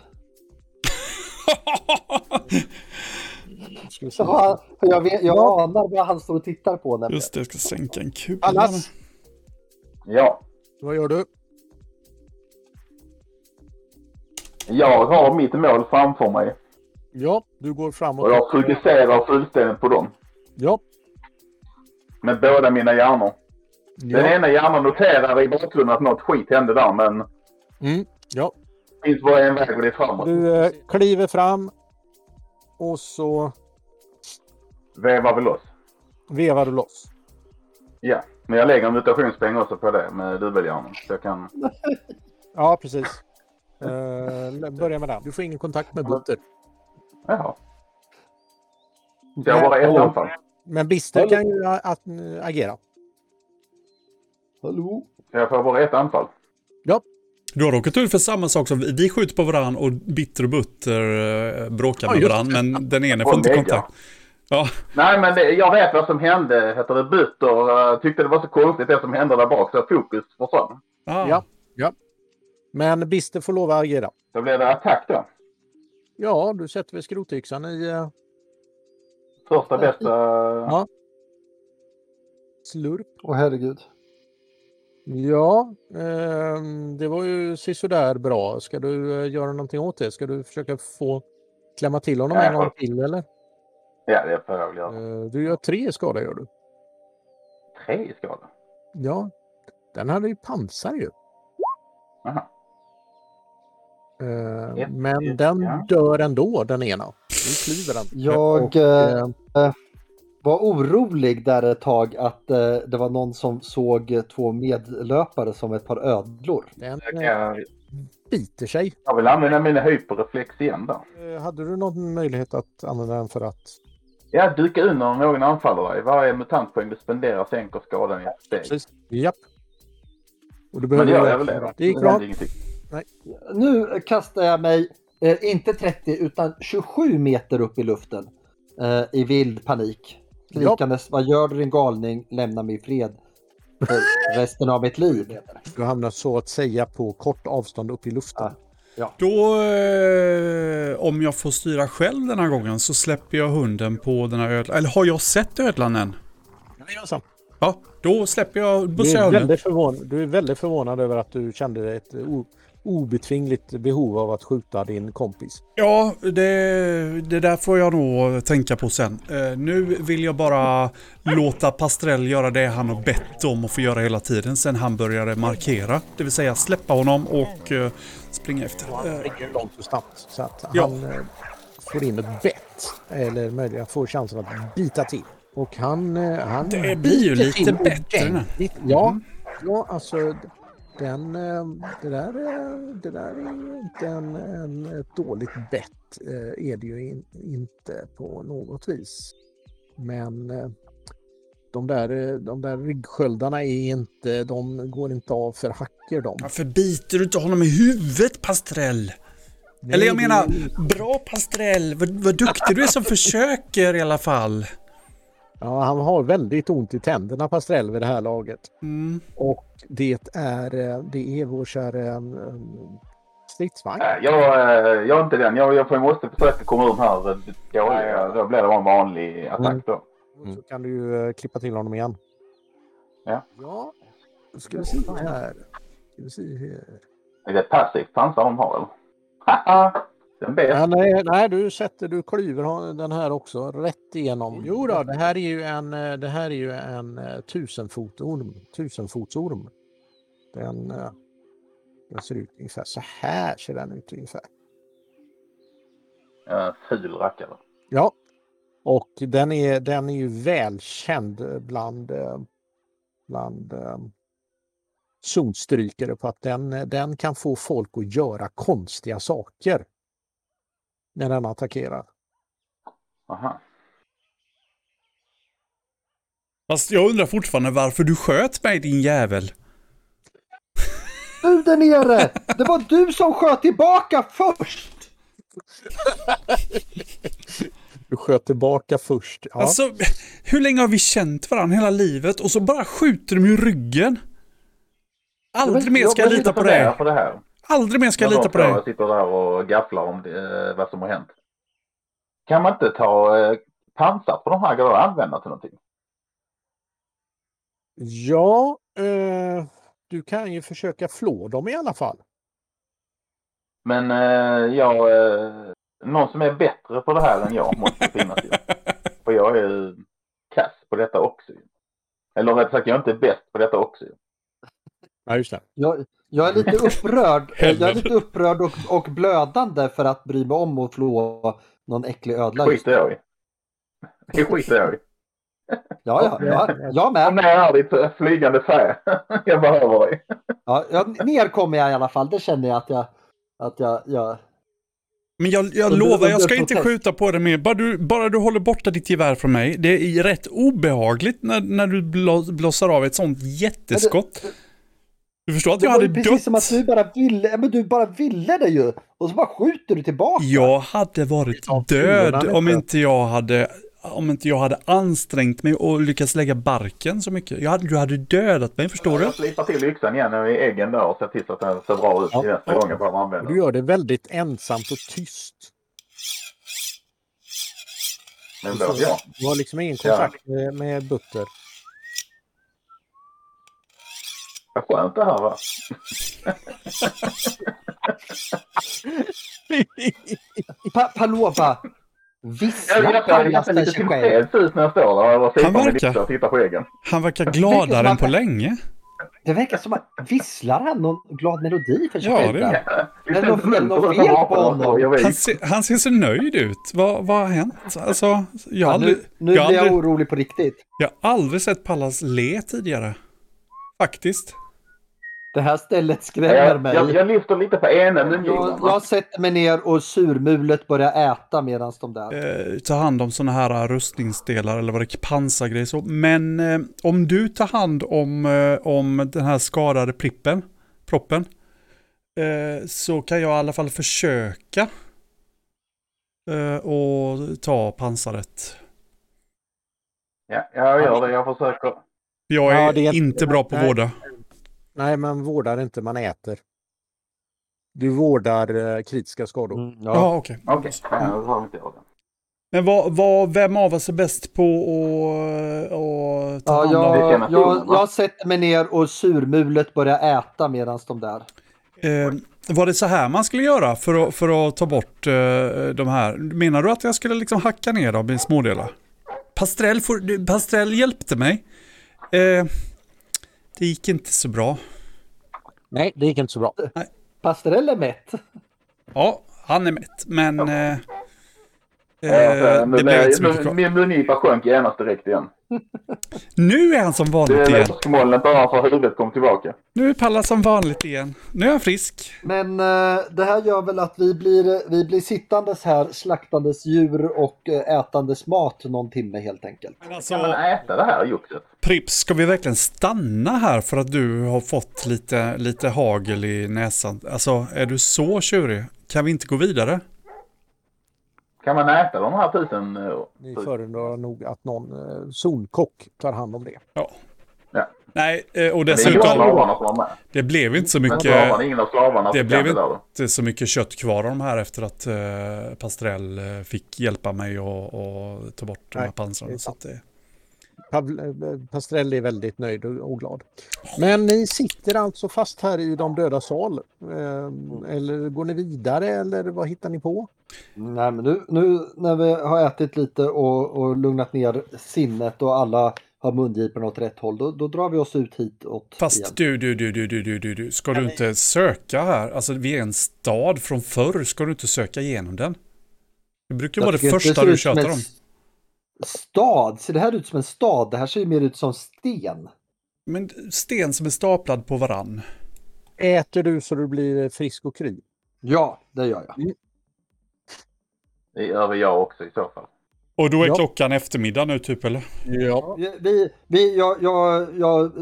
A: ska vi se.
C: Så han, för jag, vet, jag anar vad han står och tittar på nämligen.
B: Just det, jag ska sänka en kula.
A: Allas,
D: Ja.
A: vad gör du?
D: Jag har mitt mål framför mig.
A: Ja, du går framåt.
D: Och jag fokuserar fullständigt på dem.
A: Ja,
D: Med båda mina hjärnor. Den
A: ja.
D: ena hjärnan noterar i bakgrunden att något skit hände där, men
A: Mm, ja.
D: det finns bara en väg och det är framåt.
A: Du eh, kliver fram och så
D: Vevar vi loss.
A: vevar du loss.
D: Ja, men jag lägger en mutationspeng också på det med dubbelhjärnan. Så jag kan...
A: Ja, precis. Uh, börja med den. Du får ingen kontakt med Butter.
D: Jaha. Så jag bara ett anfall.
A: Men Bister kan ju att, eh, agera.
C: Hallå?
D: Jag får bara ett anfall.
B: Du har råkat ut för samma sak som vi. Vi skjuter på varandra och Bitter och Butter eh, bråkar
A: Ja,
B: med varandra. Men den ene får inte kontakt. Ja,
D: Nej, men det, jag vet vad som hände. Heter det Butter. Uh, tyckte det var så konstigt det som hände där bak så fokus försvann.
B: ah.
A: Ja. Men Bister får lov att agera.
D: Då blev det attack då.
A: Ja, du sätter väl skrotyxan i uh,
D: Första bästa...
A: Ja. slurp.
C: Åh herregud.
A: Ja, ehm, det var ju sisådär bra. Ska du eh, göra någonting åt det? Ska du försöka få klämma till honom
D: Ja,
A: en gång
D: jag-
A: till eller?
D: Ja, det får jag väl göra.
A: Eh, du gör tre skada gör du.
D: Tre i skada.
A: Ja, den hade ju pansar ju.
D: Aha.
A: Eh, men den dör ändå, den ena. Nu kliver den.
C: Jag
A: Och,
C: eh,
A: eh,
C: var orolig där ett tag att eh, det var någon som såg eh, två medlöpare som ett par ödlor.
A: den
D: Jag,
A: eh,
D: kan,
A: biter sig.
D: jag vill använda mina hyperreflex igen där.
A: Eh, hade du någon möjlighet att använda den för att...
D: Ja, dyka under när någon anfaller dig. Varje mutantpoäng du spenderar sänker skadan i ett steg.
A: Precis. Japp. Och du
D: Men det
A: behöver...
D: gör jag överlever.
A: Det gick bra.
D: Ingenting.
C: Nu kastar jag mig, eh, inte 30 utan 27 meter upp i luften eh, i vild panik. Skrikandes, vad gör du din galning? Lämna mig i fred för [LAUGHS] resten av mitt liv.
A: Du hamnar så att säga på kort avstånd upp i luften.
C: Ja.
B: Då, eh, om jag får styra själv den här gången så släpper jag hunden på den här ödlan. Eller har jag sett ödlan än?
A: Jajamensan.
B: Ja, då släpper jag
A: Du
B: bussar
A: är,
B: hunden.
A: du är väldigt förvånad över att du kände ett o... obetvingligt behov av att skjuta din kompis.
B: Ja, det, det där får jag nog tänka på sen. Eh, nu vill jag bara låta Pastrell göra det han har bett om att få göra hela tiden sen han började markera. Det vill säga släppa honom och eh, springa efter.
A: Han
B: Eh,
A: springer långt och snabbt så att
B: Ja.
A: han eh, får in ett bett. Eller möjligen får chansen att bita till. Och han... eh, han
B: Det blir ju lite bättre.
A: Ja, ja, alltså den... eh, Det där, eh, det där är ju inte en, en, ett dåligt bett. eh, Är det ju in, inte på något vis. Men de där, de där ryggsköldarna är inte... De går inte av för hacker de.
B: Varför biter du inte honom i huvudet, Pastrell? Eller jag
A: Nej,
B: menar, bra Pastrell. Vad, vad duktig du är som försöker i alla fall.
A: Ja, han har väldigt ont i tänderna Pastrell vid det här laget.
B: Mm.
A: Och det är, eh, det är vår kära um, stridsvagn.
D: Nej, Jag, eh, jag är inte den. Jag, jag får- måste försöka komma ur här eh, dåliga. Då blir det bara en vanlig attack
A: Mm.
D: då.
A: Så kan du eh, klippa till honom igen.
D: Ja.
A: Ja, då ska vi se här. Ska vi se här.
D: Är det ett passivt pansar de har eller? [LAUGHS] Den bet.
A: Men, nej, nej, du sätter, du klyver den här också rätt igenom. Jo då, det här är ju en, eh, det här är ju en eh, tusenfotorm. Tusenfotsorm. Den, eh, den ser ut ungefär så här ser den ut ungefär.
D: En ful rackare.
A: Ja, och den är, den är ju välkänd bland, bland zonstrykare på att den, den kan få folk att göra konstiga saker när den attackerar.
D: Aha.
B: Fast jag undrar fortfarande varför du sköt mig din jävel.
C: Du där nere! Det var du som sköt tillbaka först!
A: Du sköt tillbaka först. Ja.
B: Alltså, hur länge har vi känt varandra hela livet och så bara skjuter de i ryggen? Aldrig mer ska jag lita på dig.
D: på det här.
B: Aldrig mer ska jag lita på dig.
D: två sitter där och gafflar om det, eh, vad som har hänt. Kan man inte ta eh, pansar på de här grejerna och använda till någonting?
A: Ja, eh, du kan ju försöka flå dem i alla fall.
D: Men eh, jag, eh, någon som är bättre på det här än jag måste finnas ju. [LAUGHS] För jag är ju kass på detta också. Eller rätt sagt, jag är inte bäst på detta också.
A: Ja, just det.
C: Jag, jag är lite upprörd. [LAUGHS] jag är lite upprörd och, och blödande för att bry mig om och flå någon äcklig ödla.
D: skiter jag i. Det skiter jag i.
C: Ja, ja, ja, jag
D: Kom
C: med.
D: ner här ditt flygande fä. [LAUGHS] jag behöver dig.
C: Ja, jag, ner kommer jag i alla fall. Det känner jag att jag... Att jag, jag...
B: Men jag, jag lovar, jag ska inte skjuta på det mer. Bara du, bara du håller borta ditt gevär från mig. Det är rätt obehagligt när, när du blå, blossar av ett sånt jätteskott. Du förstår att
C: Det
B: jag
C: var
B: hade
C: ju precis
B: dött?
C: som att du bara ville, ja, men du bara ville det ju. Och så bara skjuter du tillbaka.
B: Jag hade varit
A: Ja,
B: död om
A: inte.
B: jag hade om inte jag hade ansträngt mig och lyckats lägga barken så mycket. Jag hade, du hade dödat mig, förstår du?
D: Jag slipar till yxan igen i äggen där och ser till så att den ser bra ut
A: Ja.
D: nästa gång jag behöver använda
A: du gör det väldigt ensamt och tyst.
D: Men då, ja.
A: Du har liksom ingen
D: Ja.
A: kontakt med, med Butter.
D: Vad skönt det här var.
C: Pa Palova!
D: Jag,
C: Visslar för
D: lite
C: sig själv.
B: Han verkar.
D: tittar på äggen.
B: Han verkar gladare än på länge.
C: Det verkar som att visslar han någon glad melodi för sig
B: Ja,
C: själv?
B: är
D: Det
C: är något fel- på honom.
B: Han ser, han ser så nöjd ut. Vad, vad har hänt? Alltså, jag
C: Ja,
B: aldrig,
C: nu nu
B: jag
C: blir jag
B: aldrig,
C: orolig på riktigt.
B: jag har aldrig sett Pallas le tidigare. Faktiskt.
C: Det här stället skrämmer
D: Jag,
C: mig.
D: jag, jag lyfter lite på ena
C: Jag, jag sätter mig ner och surmulet börjar äta medan de där.
B: Eh, ta hand om sådana här rustningsdelar eller vad det är, pansargrejer så. Men eh, om du tar hand om, eh, om den här skadade prippen, proppen, eh, så kan jag i alla fall försöka eh, och ta pansaret.
D: Ja, jag gör det. Jag försöker.
B: Jag är,
A: Ja, det är-
B: inte bra på
A: nej.
B: vårda.
A: Nej, man vårdar inte, man äter. Du vårdar eh, kritiska skador.
C: Mm,
B: Ja,
C: ja.
B: okej.
D: Okej, ja, då har vi inte jag.
B: Men vad, vad, vem av oss är bäst på att att ta
C: Ja,
B: hand om?
C: jag,
D: känns
C: jag,
D: va?
C: jag sätter mig ner och surmulet börjar äta medan de där.
B: Eh, var det så här man skulle göra för att, för att ta bort eh, de här? Menar du att jag skulle liksom hacka ner dem i smådelar? Pastrell, Pastrell hjälpte mig. Eh, det gick inte så bra.
A: Nej, det gick inte så bra.
C: Pastrell är mätt.
B: Ja, han är mätt, men eh,
D: Ja,
B: eh,
D: så, nu
B: det blev inte så mycket kvar.
D: Min mungipa sjönk genast direkt igen.
B: Nu är han som
D: Det
B: vanligt
D: är
B: igen.
D: röstmolnet ovanför huvudet kom tillbaka.
B: Nu är Palla som vanligt igen. Nu är han frisk.
C: Men eh, det här gör väl att vi blir, vi blir sittandes här slaktandes djur och eh, ätandes mat någon timme helt enkelt.
B: Men
D: Kan man
B: alltså,
D: äta det här juxet?
B: Prips, ska vi verkligen stanna här för att du har fått lite, lite hagel i näsan? Alltså, är du så tjurig? Kan vi inte gå vidare?
D: Kan man äta de här tusen? eh,
A: Ni föredrar nog att någon eh, zonkock tar hand om det.
B: Ja.
D: Ja.
B: Nej, eh, och
D: Det
B: dessutom,
D: med.
B: det blev inte så mycket, det blev
D: det
B: inte så mycket kött kvar av de här efter att eh, Pastrell fick hjälpa mig och, och ta bort de här
A: Nej, det
B: pansarna.
A: är
B: Så att det,
A: Eh, Pastrell är väldigt nöjd och glad. Men ni sitter alltså fast här i de döda sal. Ehm, mm. Eller går ni vidare eller vad hittar ni på?
C: Nej, men nu, nu när vi har ätit lite och, och lugnat ner sinnet och alla har mungiporna åt rätt håll, då, då, drar vi oss ut hitåt.
B: Fast igen. du, du, du, du, du, du, du, ska du inte söka här? Alltså, vi är en stad från förr, ska du inte söka igenom den? Det brukar vara det första du tjatar om.
C: Stad? Ser det här ut som en stad? Det här ser ju mer ut som sten.
B: Men sten som är staplad på varann.
A: Äter du så du blir frisk och kry?
C: Ja, det gör jag.
D: Det gör väl jag också i så fall.
B: Och då är
A: Ja.
B: klockan eftermiddag nu typ eller?
A: Ja.
C: Vi, vi, jag, jag, jag,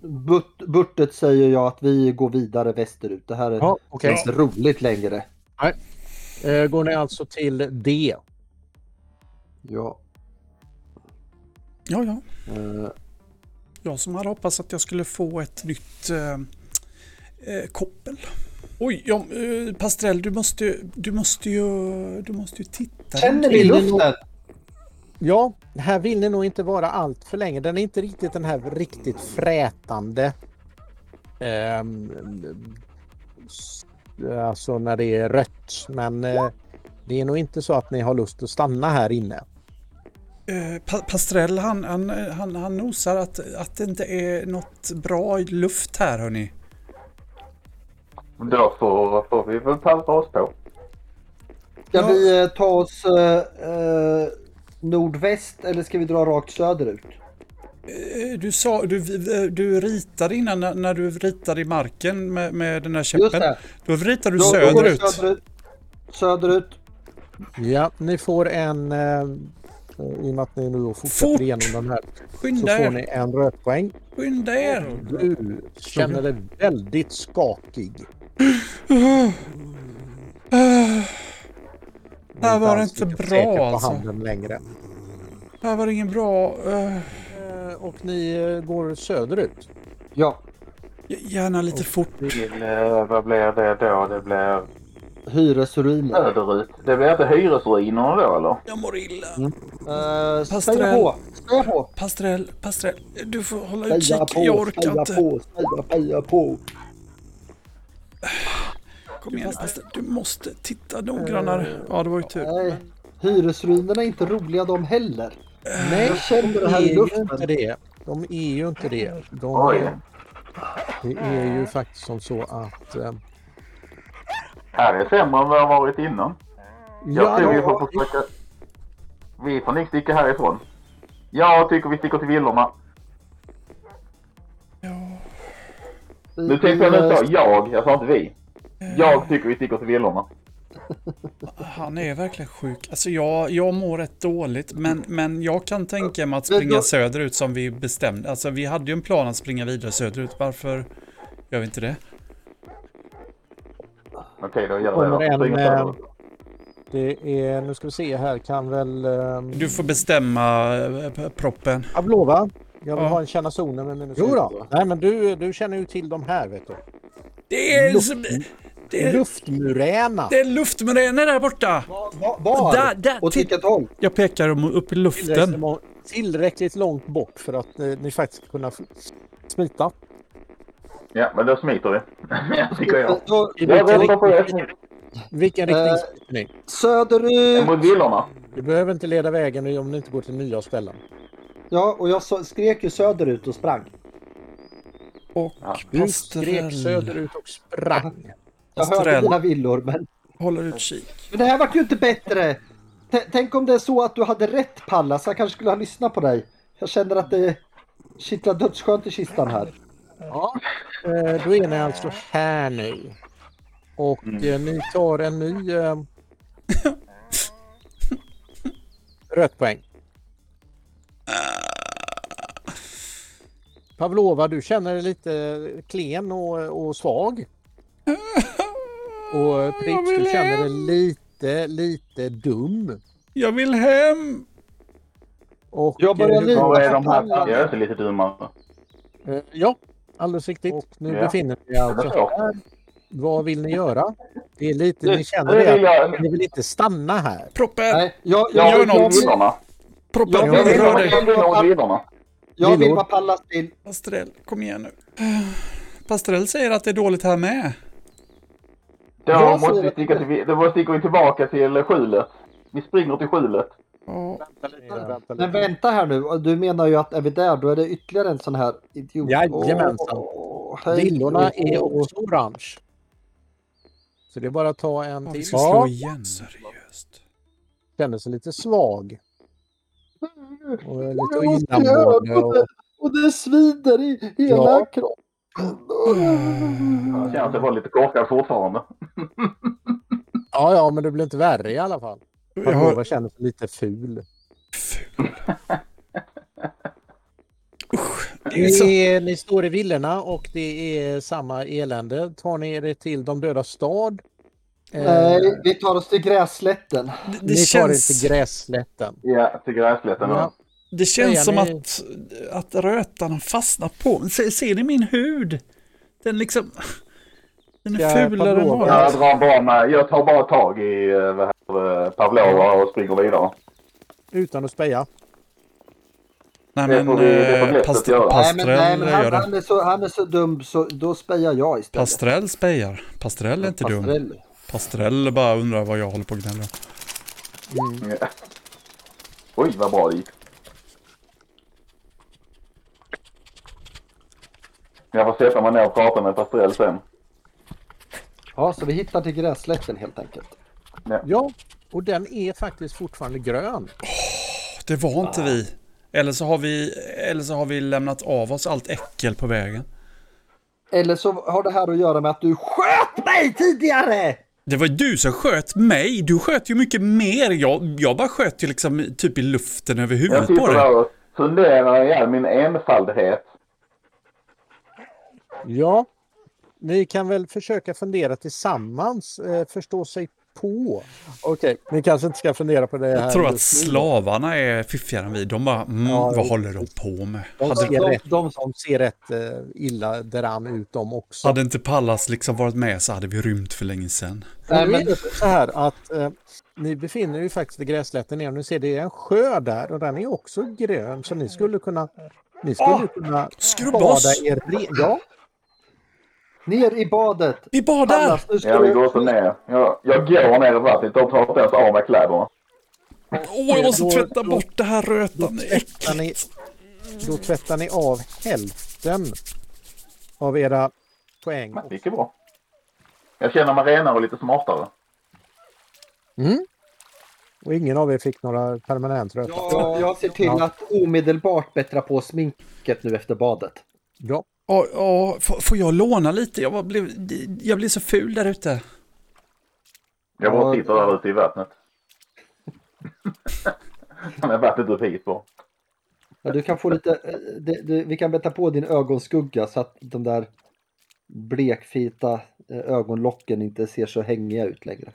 C: Burt, Burtet säger jag att vi går vidare västerut. Det här är
A: Ja, okej.
C: inte roligt längre.
A: Eh, Går ni alltså till D?
C: Ja.
B: Ja, ja.
C: eh,
B: Jag som hade hoppats att jag skulle få ett nytt eh, eh, koppel. Oj, ja, eh, Pastrell, du måste, ju- du måste ju, du måste ju titta.
C: Känner vi luften?
A: Ja, här vill ni nog inte vara allt för länge. Den är inte riktigt den här riktigt frätande. s- alltså när det är rött. Men eh, det är nog inte så att ni har lust att stanna här inne.
B: Eh, pa Pastrell, han, han, han, han nosar att, att det inte är något bra luft här hörni.
D: Då får, får vi väl pallra oss på.
C: Ska
B: Ja.
C: vi eh, ta oss eh, eh, nordväst eller ska vi dra rakt söderut?
B: Eh, Du sa, du, du ritade innan när, när du ritade i marken med, med den här
C: Just
B: käppen. Då ritade du
C: Då- då
B: söderut.
C: söderut. Söderut.
A: Ja, ni får en... Eh, I och med att ni nu då fortsätter
B: Fort!
A: igenom den här så
B: Skynda
A: får
B: er,
A: ni en rötpoäng.
B: skynda er.
A: Du känner dig väldigt skakig.
B: Det här var inte bra,
A: på
B: alltså.
A: handen längre.
B: Det här var ingen bra. eh,
A: Eh, Och ni eh, går söderut.
C: Ja.
B: gärna lite fort.
D: Till, eh, vad blir det då? Det blir
C: Hyresruiner.
D: söderut. Det blir inte hyresruinerna då eller?
B: Jag mår illa.
C: Uh,
B: Pastrell.
C: Speja på! På!
B: Pastrell, Pastrell, du får hålla utkik. Jag orkar
C: Speja
B: inte.
C: på! Speja, speja på!
B: Kom igen Pastrell, du måste titta noggrannare. Ja, det var ju tur.
C: Nej. Hyresruinerna är inte roliga de heller.
A: Nej,
C: Jag känner det
A: de
C: här
A: är
C: i luften.
A: inte det. De är ju inte det. De
D: Oj.
A: är, det är ju faktiskt som så att...
D: Här är sämre än vad jag har varit innan. Jag tror vi
A: ja,
D: får försöka... Vi får nog sticka härifrån. Jag tycker vi sticker till villorna. Nu tänkte jag nu sa jag, jag sa inte vi. Jag tycker vi sticker till villorna.
B: Han är verkligen sjuk. Alltså jag, jag mår rätt dåligt, men, men jag kan tänka mig att springa söderut som vi bestämde. Alltså vi hade ju en plan att springa vidare söderut. Varför gör vi inte det?
D: Okej, då
A: Kommer
D: det då.
A: en,
D: Springer
A: eh, det är, nu ska vi se här, kan väl... Eh,
B: Du får bestämma eh, proppen.
A: Pavlova, jag vill
B: Ja.
A: ha en känna zonen med minus Jo då. Nej men du, du känner ju till de här vet du.
B: Det är,
A: Luft-
B: det är,
A: Luftmuräna.
B: det är luftmuräner där borta!
C: Var? var?
B: Där, där,
C: Åt vilket håll?
B: Jag pekar om- upp i
A: Tillräckligt,
B: luften.
A: må- tillräckligt långt bort för att eh, ni faktiskt ska kunna smita.
D: Ja, men då smiter vi. [LAUGHS] tycker jag.
C: Då,
A: I
D: Jag
A: vilken riktning, vilken riktning
C: Eh,
A: smiter ni?
C: söderut!
D: Mot villorna.
A: Du behöver inte leda vägen om ni inte går till nya ställen.
C: Ja, och jag skrek ju söderut och sprang.
B: Och
D: Ja.
A: Du skrek söderut och sprang.
C: Jag hörde dina villor, men...
B: håller utkik.
C: Men det här vart ju inte bättre! T tänk om det är så att du hade rätt Pallas, jag kanske skulle ha lyssnat på dig. Jag känner att det kittlar dödsskönt i kistan här.
A: Ja, eh, då är ni alltså här nu. Och eh, ni tar en ny eh, rött poäng. Pavlova, du känner dig lite klen och, och svag. Och Pritz,
B: vill
A: du känner dig lite, lite dum.
B: Jag vill hem!
A: Och,
C: Jag börjar
A: eh,
C: lida.
D: Vad är de här? Jag är lite dummare.
A: Eh, Ja, alldeles riktigt. Och nu
D: Ja.
A: befinner ni er alltså här. Vad vill ni göra? Det är lite,
D: Nu-
A: ni känner det
D: vill jag-
A: ni vill inte stanna här.
B: Proppen!
C: Nej, jag,
D: Jag
B: Gör
C: jag,
D: vill
C: jag,
B: något.
D: till villorna.
B: Proppen,
C: Ja,
B: rör dig.
D: Jag vill.
C: Jag vara pallas till.
B: Pastrell, kom igen nu. Pastrell säger att det är dåligt här med.
D: Då
C: Jag
D: måste vi sticka, till, då sticker vi tillbaka till skjulet. Vi springer till skjulet.
B: Ja,
A: Vänta lite, vänta lite.
C: Men vänta här nu, du menar ju att är vi där då är det ytterligare en sån här idiot.
A: Jajamensan.
C: Hej
A: Villorna är också orange. Så det är bara att ta en
B: vi
A: till.
B: ska slå
A: Ja,
B: igen. Seriöst.
A: känner sig lite svag. Och lite
C: göra
A: Och,
C: det. Och det svider i hela
A: Ja.
C: kroppen.
D: Jag känner att jag var lite korkad fortfarande.
A: ja, ja, men det blir inte värre i alla fall.
B: Jag har...
A: Pavlova känner sig lite ful.
B: Ful. Usch, det är så...
A: Ni, ni står i villorna och det är samma elände. Tar ni er till de döda stad? Eh,
C: Nej, vi tar oss till grässlätten.
B: Det, det
A: ni tar er
B: känns,
A: till grässlätten.
D: Ja, till grässlätten.
A: Ja.
B: det känns som
A: Säger ni-
B: att, att rötan har fastnat på Se, Ser ni min hud? Den liksom... Den är fulare än vad
D: Jag drar bara med, jag tar bara tag i eh, vad heter det, Pavlova och springer vidare.
A: Utan att speja.
B: Nej men eh, past.
C: Nej, nej,
B: Pastrell gör
C: han,
B: det.
C: han, är så, han är så dum så då spejar jag istället.
B: Pastrell spejar. Pastrell är inte dum.
C: Pastrell.
B: Pastrell bara undrar vad jag håller på att gnälla.
A: Mm.
D: Ja. Oj, vad bra det gick. Jag får sätta mig ner och prata med Pastrell sen.
C: Ja, så vi hittar till grässlätten helt enkelt.
A: Ja, och den är faktiskt fortfarande grön.
B: Det var inte vi. Eller så, har vi. eller så har vi lämnat av oss allt äckel på vägen.
C: Eller så har det här att göra med att du sköt mig tidigare!
B: Det var du som sköt mig. Du sköt ju mycket mer. Jag, jag bara sköt ju liksom typ i luften över
D: Jag
B: huvudet på
D: sitter
B: dig.
D: där och funderar i all min enfaldhet.
A: Ja, ni kan väl försöka fundera tillsammans, eh, förstå sig på. Okej, ni kanske inte ska fundera på det här.
B: Jag tror att
A: just nu.
B: slavarna är fiffigare än vi. De bara, mm,
A: Ja,
B: vad håller de på med?
A: De
B: Hade,
A: ser,
C: de-
A: rätt,
C: de-
A: de ser rätt eh, illa däran ut de också.
B: hade inte Pallas liksom varit med så hade vi rymt för länge sedan.
A: Nej, men...
C: men-
A: så här att eh, ni befinner er ju faktiskt vid grässlätten igen. Ni ser det är en sjö där och den är också grön så ni skulle kunna ni skulle
C: Åh!
A: kunna
B: Skrubba
A: bada
B: oss!
A: er re- Ja,
C: Ner i badet!
B: Vi badar!
C: Pallas, nu ska
D: Ja, vi
C: du-
D: går så ner. Jag, jag går ner i vattnet och tar inte ens av mig kläderna.
B: Åh, jag måste
A: Då-
B: tvätta
A: då-
B: bort det här rötan. Det är
A: tvättar, ni, då tvättar ni av hälften av era poäng.
D: Men det gick ju bra. Jag känner mig renare och lite smartare.
A: Mm. Och ingen av er fick några permanent röta.
C: Jag, jag ser till
A: Ja.
C: att omedelbart bättra på sminket nu efter badet.
A: Ja.
B: Åh, åh, får- jag låna lite? Jag, blev, jag blev så ful där ute.
D: Jag
C: Ja,
D: bara sitter där ute i vattnet. Med vattnet upp hit på.
C: Ja, du kan få lite, eh, det, det, vi kan bättra på din ögonskugga så att de där blekfita eh, ögonlocken inte ser så hängiga ut längre.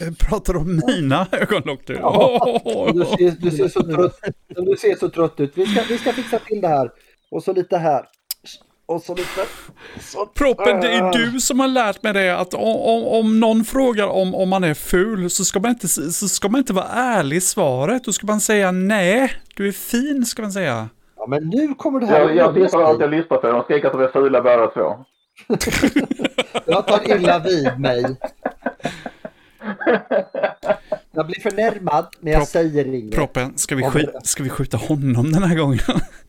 B: Jag pratar om mina ögonlock nu.
C: Ja. Du ser, du ser, så, trött, du ser så trött ut. Vi ska, vi ska fixa till det här. Och så lite här. Och så lite... Så.
B: Proppen, det är du som har lärt mig det att om, om, någon frågar om, om man är ful så ska, man inte, så ska man inte vara ärlig i svaret. Då ska man säga nej, du är fin ska man säga.
C: Ja, men nu kommer det här
D: Jag, jag alltid och
C: sig.
D: lyssnar på. De skriker att de är fula båda två. [LAUGHS]
C: Jag tar illa vid mig. Jag blir förnärmad, men jag
B: Propp-
C: säger inget.
B: Proppen, ska vi, sk ska vi skjuta honom den här gången? [LAUGHS]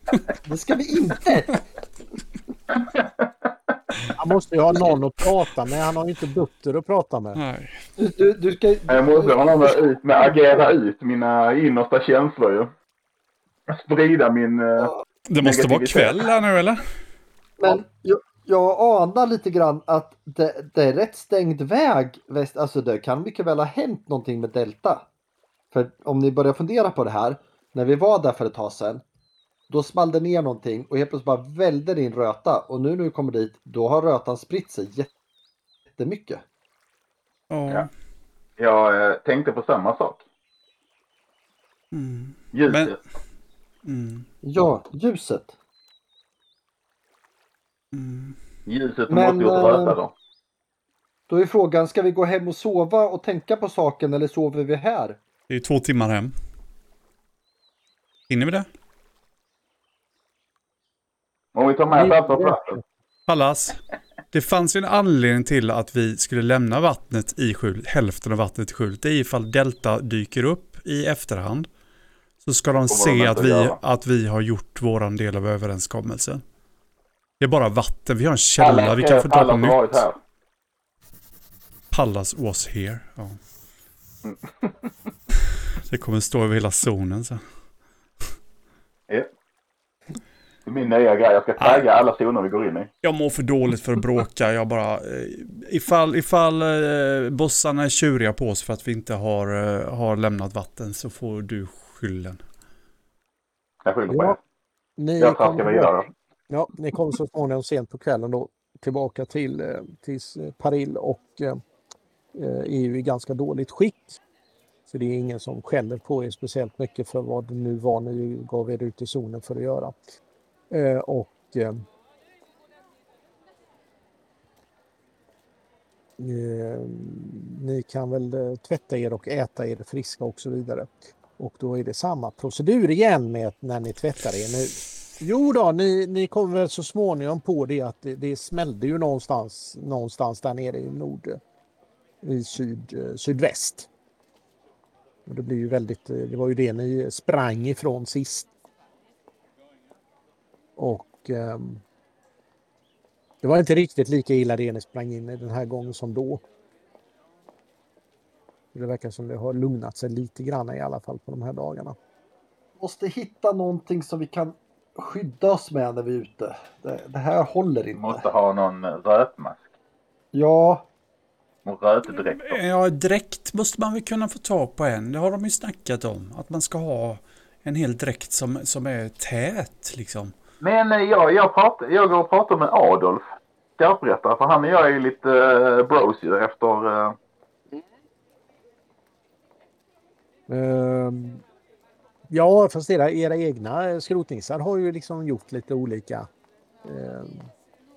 C: Det ska vi inte.
A: Han måste ju ha någon att prata med. Han har ju inte Butter att prata med.
B: Nej.
C: Du, du, du ska...
D: Jag måste ha någon att ut med, agera ut mina innersta känslor ju. Sprida min... eh,
B: Det måste vara kväll här nu eller?
C: Men jag, jag anar lite grann att det, det är rätt stängd väg. Väst, alltså det kan mycket väl ha hänt någonting med Delta. För om ni börjar fundera på det här. När vi var där för ett tag sedan. Då small det ner någonting och helt plötsligt bara välde det in röta. Och nu när vi kommer dit då har rötan spritt sig jättemycket.
B: Ja.
D: Ja. Jag tänkte på samma sak.
B: Mm.
D: Ljuset.
B: Men- Mm.
C: Ja, ljuset.
B: Mm.
D: Ljuset
C: Men,
D: måste ju
C: eh,
D: röta då.
C: Då är frågan, ska vi gå hem och sova och tänka på saken eller sover vi här?
B: Det är två timmar hem. Hinner vi det?
D: Om vi tar med vatten.
B: Pallas, det fanns ju en anledning till att vi skulle lämna vattnet i skjul, hälften av vattnet i skjulet. Det är ifall Delta dyker upp i efterhand. Så ska de se att vi, att vi har gjort våran del av överenskommelsen. Det är bara vatten, vi har en källa, vi kan få ta på nytt. Pallas was here. Ja. [LAUGHS] Det kommer stå över hela zonen sen.
D: Ja. Det är min nya grej. Jag ska tagga alla zoner vi går in i.
B: Jag mår för dåligt för att bråka. Jag bara... eh, Ifall, ifall eh, bossarna är tjuriga på oss för att vi inte har, eh, har lämnat vatten så får du skylden.
D: Jag skyller på
A: Ja.
D: er.
A: Ni
D: Jag traskar
A: kommer-
D: vidare.
A: Ja, ni kommer så småningom sent på kvällen då tillbaka till, till Paril och eh, är ju i ganska dåligt skick. Så det är ingen som skäller på er speciellt mycket för vad det nu var ni gav er ut i zonen för att göra. Eh, och eh, eh, ni kan väl eh, tvätta er och äta er friska och så vidare. Och då är det samma procedur igen med när ni tvättar er nu. Jo då, ni, ni kommer väl så småningom på det att det, det smällde ju någonstans, någonstans där nere i nord, i syd, eh, sydväst. Och det blir ju väldigt, det var ju det ni sprang ifrån sist. Och ehm, det var inte riktigt lika illa det ni sprang in i den här gången som då. Det verkar som det har lugnat sig lite grann i alla fall på de här dagarna.
C: Måste hitta någonting som vi kan skydda oss med när vi är ute. Det, det här håller inte.
D: måste ha någon rötmask.
C: Ja,
D: Och rötdräkt.
B: Ja, dräkt måste man väl kunna få tag på en. Det har de ju snackat om. Att man ska ha en hel dräkt som, som är tät liksom.
D: Men eh, jag, jag, pratar, jag går och pratar med Adolf. Skarprättare. För han och jag är ju lite uh, bros ju efter...
A: Uh... Ja, fast era, era egna skrotnissar har ju liksom gjort lite olika. Ehm,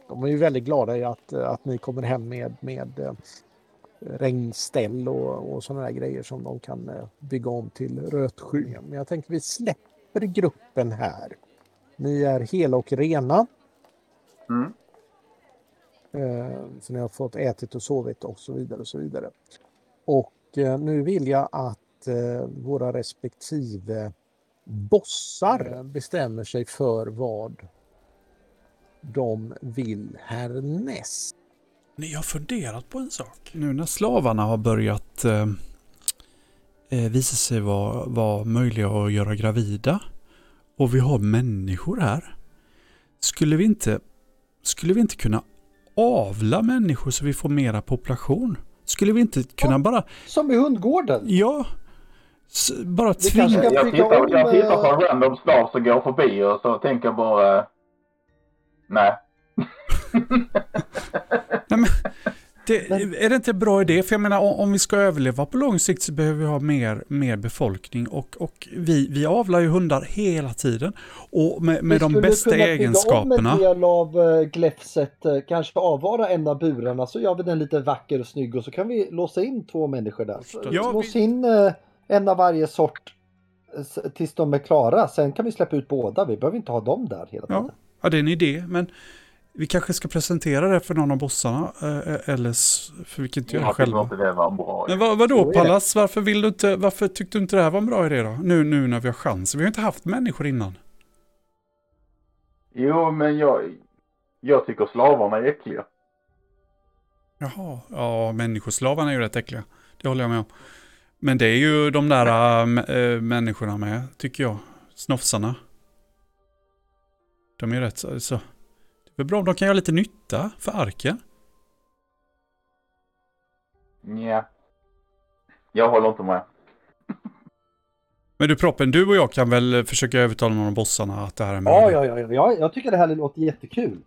A: de är ju väldigt glada i att, att ni kommer hem med, med regnställ och, och sådana där grejer som de kan bygga om till rötsky. Men jag tänker vi släpper gruppen här. Ni är hela och rena.
D: mm.
A: Eh, Så ni har fått ätit och sovit och så vidare och så vidare. Och eh, nu vill jag att eh, våra respektive bossar bestämmer sig för vad de vill härnäst.
B: Ni har funderat på en sak. Nu när slavarna har börjat eh, eh, visa sig vara, vara möjliga att göra gravida och vi har människor här. Skulle vi inte, skulle vi inte kunna avla människor så vi får mera population? Skulle vi inte kunna
C: Ja.
B: bara,
C: som i hundgården.
B: ja, s- bara
C: Vi
B: tvinga...
D: Jag
C: bygga
D: tittar,
C: om,
D: jag tittar på
C: eh,
D: en random slav som går förbi och så tänker jag bara... Nej. [LAUGHS]
B: Det, är det inte en bra idé? För jag menar om, vi ska överleva på lång sikt så behöver vi ha mer, mer befolkning och, och vi, vi avlar ju hundar hela tiden. Och med, med
C: Vi
B: de
C: skulle
B: bästa
C: kunna bygga
B: egenskaperna.
C: om en del av uh, gläfset, eh, kanske avvara en av burarna så gör vi den lite vacker och snygg och så kan vi låsa in två människor där.
B: Ja,
C: Låsa in eh, en av varje sort eh, tills de är klara. Sen kan vi släppa ut båda. Vi behöver inte ha dem där hela tiden.
B: Ja, ja, det är en idé, men vi kanske ska presentera det för någon av bossarna. eh, Eller s- för vi kan inte göra det
D: Jag
B: själva.
D: inte det var bra.
B: Men vad, vadå. Pallas, varför, vill du inte, varför tyckte du inte det här var en bra idé då? Nu, nu när vi har chansen. Vi har inte haft människor innan.
D: Jo, men jag... Jag tycker slavarna är äckliga.
B: Jaha, ja människoslavarna är ju rätt äckliga. Det håller jag med om. Men det är ju de där äh, människorna med, tycker jag. Snofsarna. De är rätt så... Det är bra om de kan göra lite nytta för arken.
D: Nja. Jag håller inte med.
B: Men du Proppen, du och jag kan väl försöka övertala någon av bossarna att det här är
C: Ja,
B: möjligt?
C: ja, ja, ja, jag tycker det här låter jättekul.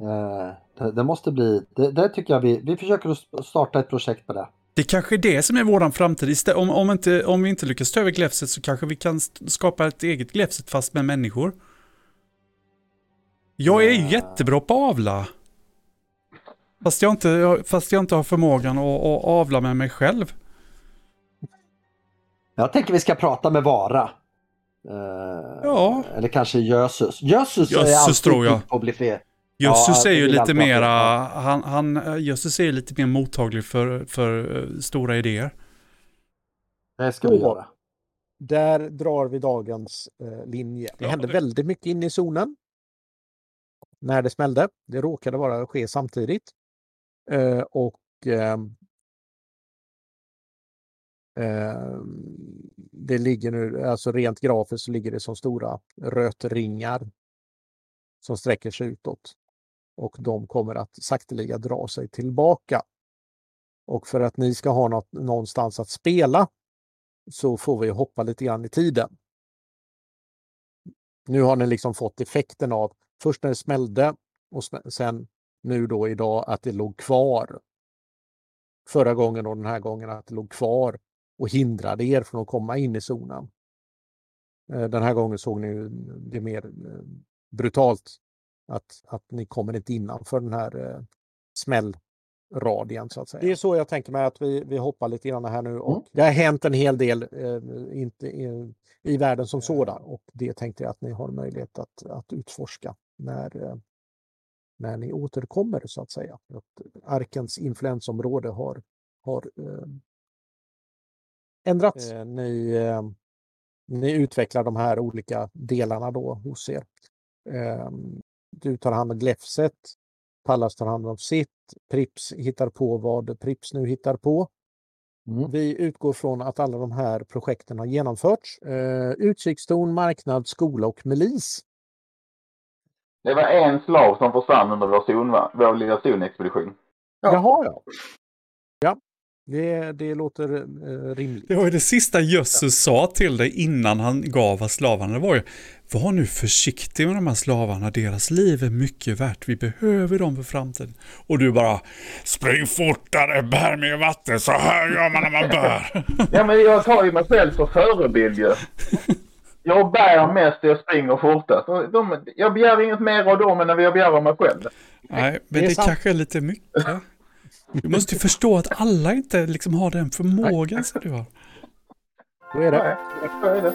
C: Eh, det, det måste bli, det, det tycker jag vi, vi försöker att starta ett projekt på det.
B: Det kanske är det som är våran framtid. Om, om, inte, om vi inte lyckas ta över Gläfset så kanske vi kan skapa ett eget Gläfset fast med människor. Jag är jättebra på att avla. Fast jag inte, fast jag inte har förmågan att, att avla med mig själv.
C: Jag tänker vi ska prata med Vara. Eh,
B: Ja.
C: Eller kanske Jösses. Jösses är alltid
B: tror jag.
C: på att bli fler.
B: Jösses
C: Ja,
B: är ju lite mera, han, han, eh, Jösses är ju lite mer mottaglig för, för eh, stora idéer.
C: Det ska vi göra.
A: Där drar vi dagens eh, linje. Det
B: Ja,
A: hände
B: det-
A: väldigt mycket inne i zonen. När det smällde. Det råkade bara ske samtidigt. Eh, och eh, ehm, det ligger nu, alltså rent grafiskt så ligger det som stora rötringar som sträcker sig utåt. Och de kommer att sakteliga dra sig tillbaka. Och för att ni ska ha något, någonstans att spela så får vi hoppa lite grann i tiden. Nu har ni liksom fått effekten av först när det smällde och sen nu då idag att det låg kvar. Förra gången och den här gången att det låg kvar och hindrade er från att komma in i zonen. Eh, Den här gången såg ni det mer eh, brutalt att, att ni kommer inte innanför den här eh, smällradien så att säga. Det är så jag tänker mig att vi, vi hoppar lite grann här nu och
C: Mm.
A: det har hänt en hel del eh, inte, i, i världen som sådan och det tänkte jag att ni har möjlighet att, att utforska när, eh, när ni återkommer så att säga. Att arkens influensområde har, har eh, ändrats. Eh, ni, eh, ni utvecklar de här olika delarna då hos er. Eh, du tar hand om Gläfset, Pallas tar hand om sitt, Prips hittar på vad Prips nu hittar på.
C: Mm.
A: Vi utgår från att alla de här projekten har genomförts. Eh, utkikstorn, marknad, skola och milis.
D: Det var en slav som försvann under vår, zon, vår lilla zonexpedition.
C: Ja.
A: Jaha, ja. Ja, det, det låter eh, rimligt.
B: Det var ju det sista Jösses sa till dig innan han gav oss slavarna. Det var ju, var nu försiktig med de här slavarna. Deras liv är mycket värt. Vi behöver dem för framtiden. Och du bara, spring fortare, bär mer vatten. Så här gör man när man bär.
D: Ja, men jag tar ju mig själv för förebild ju. [LAUGHS] Jag bär mest och jag springer fortast. Och De, jag begär inget mer av dem än vad jag begär av mig själv.
B: Nej, men
A: Det
B: det,
A: är sant.
B: kanske är lite mycket. Du måste ju förstå att alla inte liksom har den förmågan som du har.
A: Då är det.
D: Nej, så är det.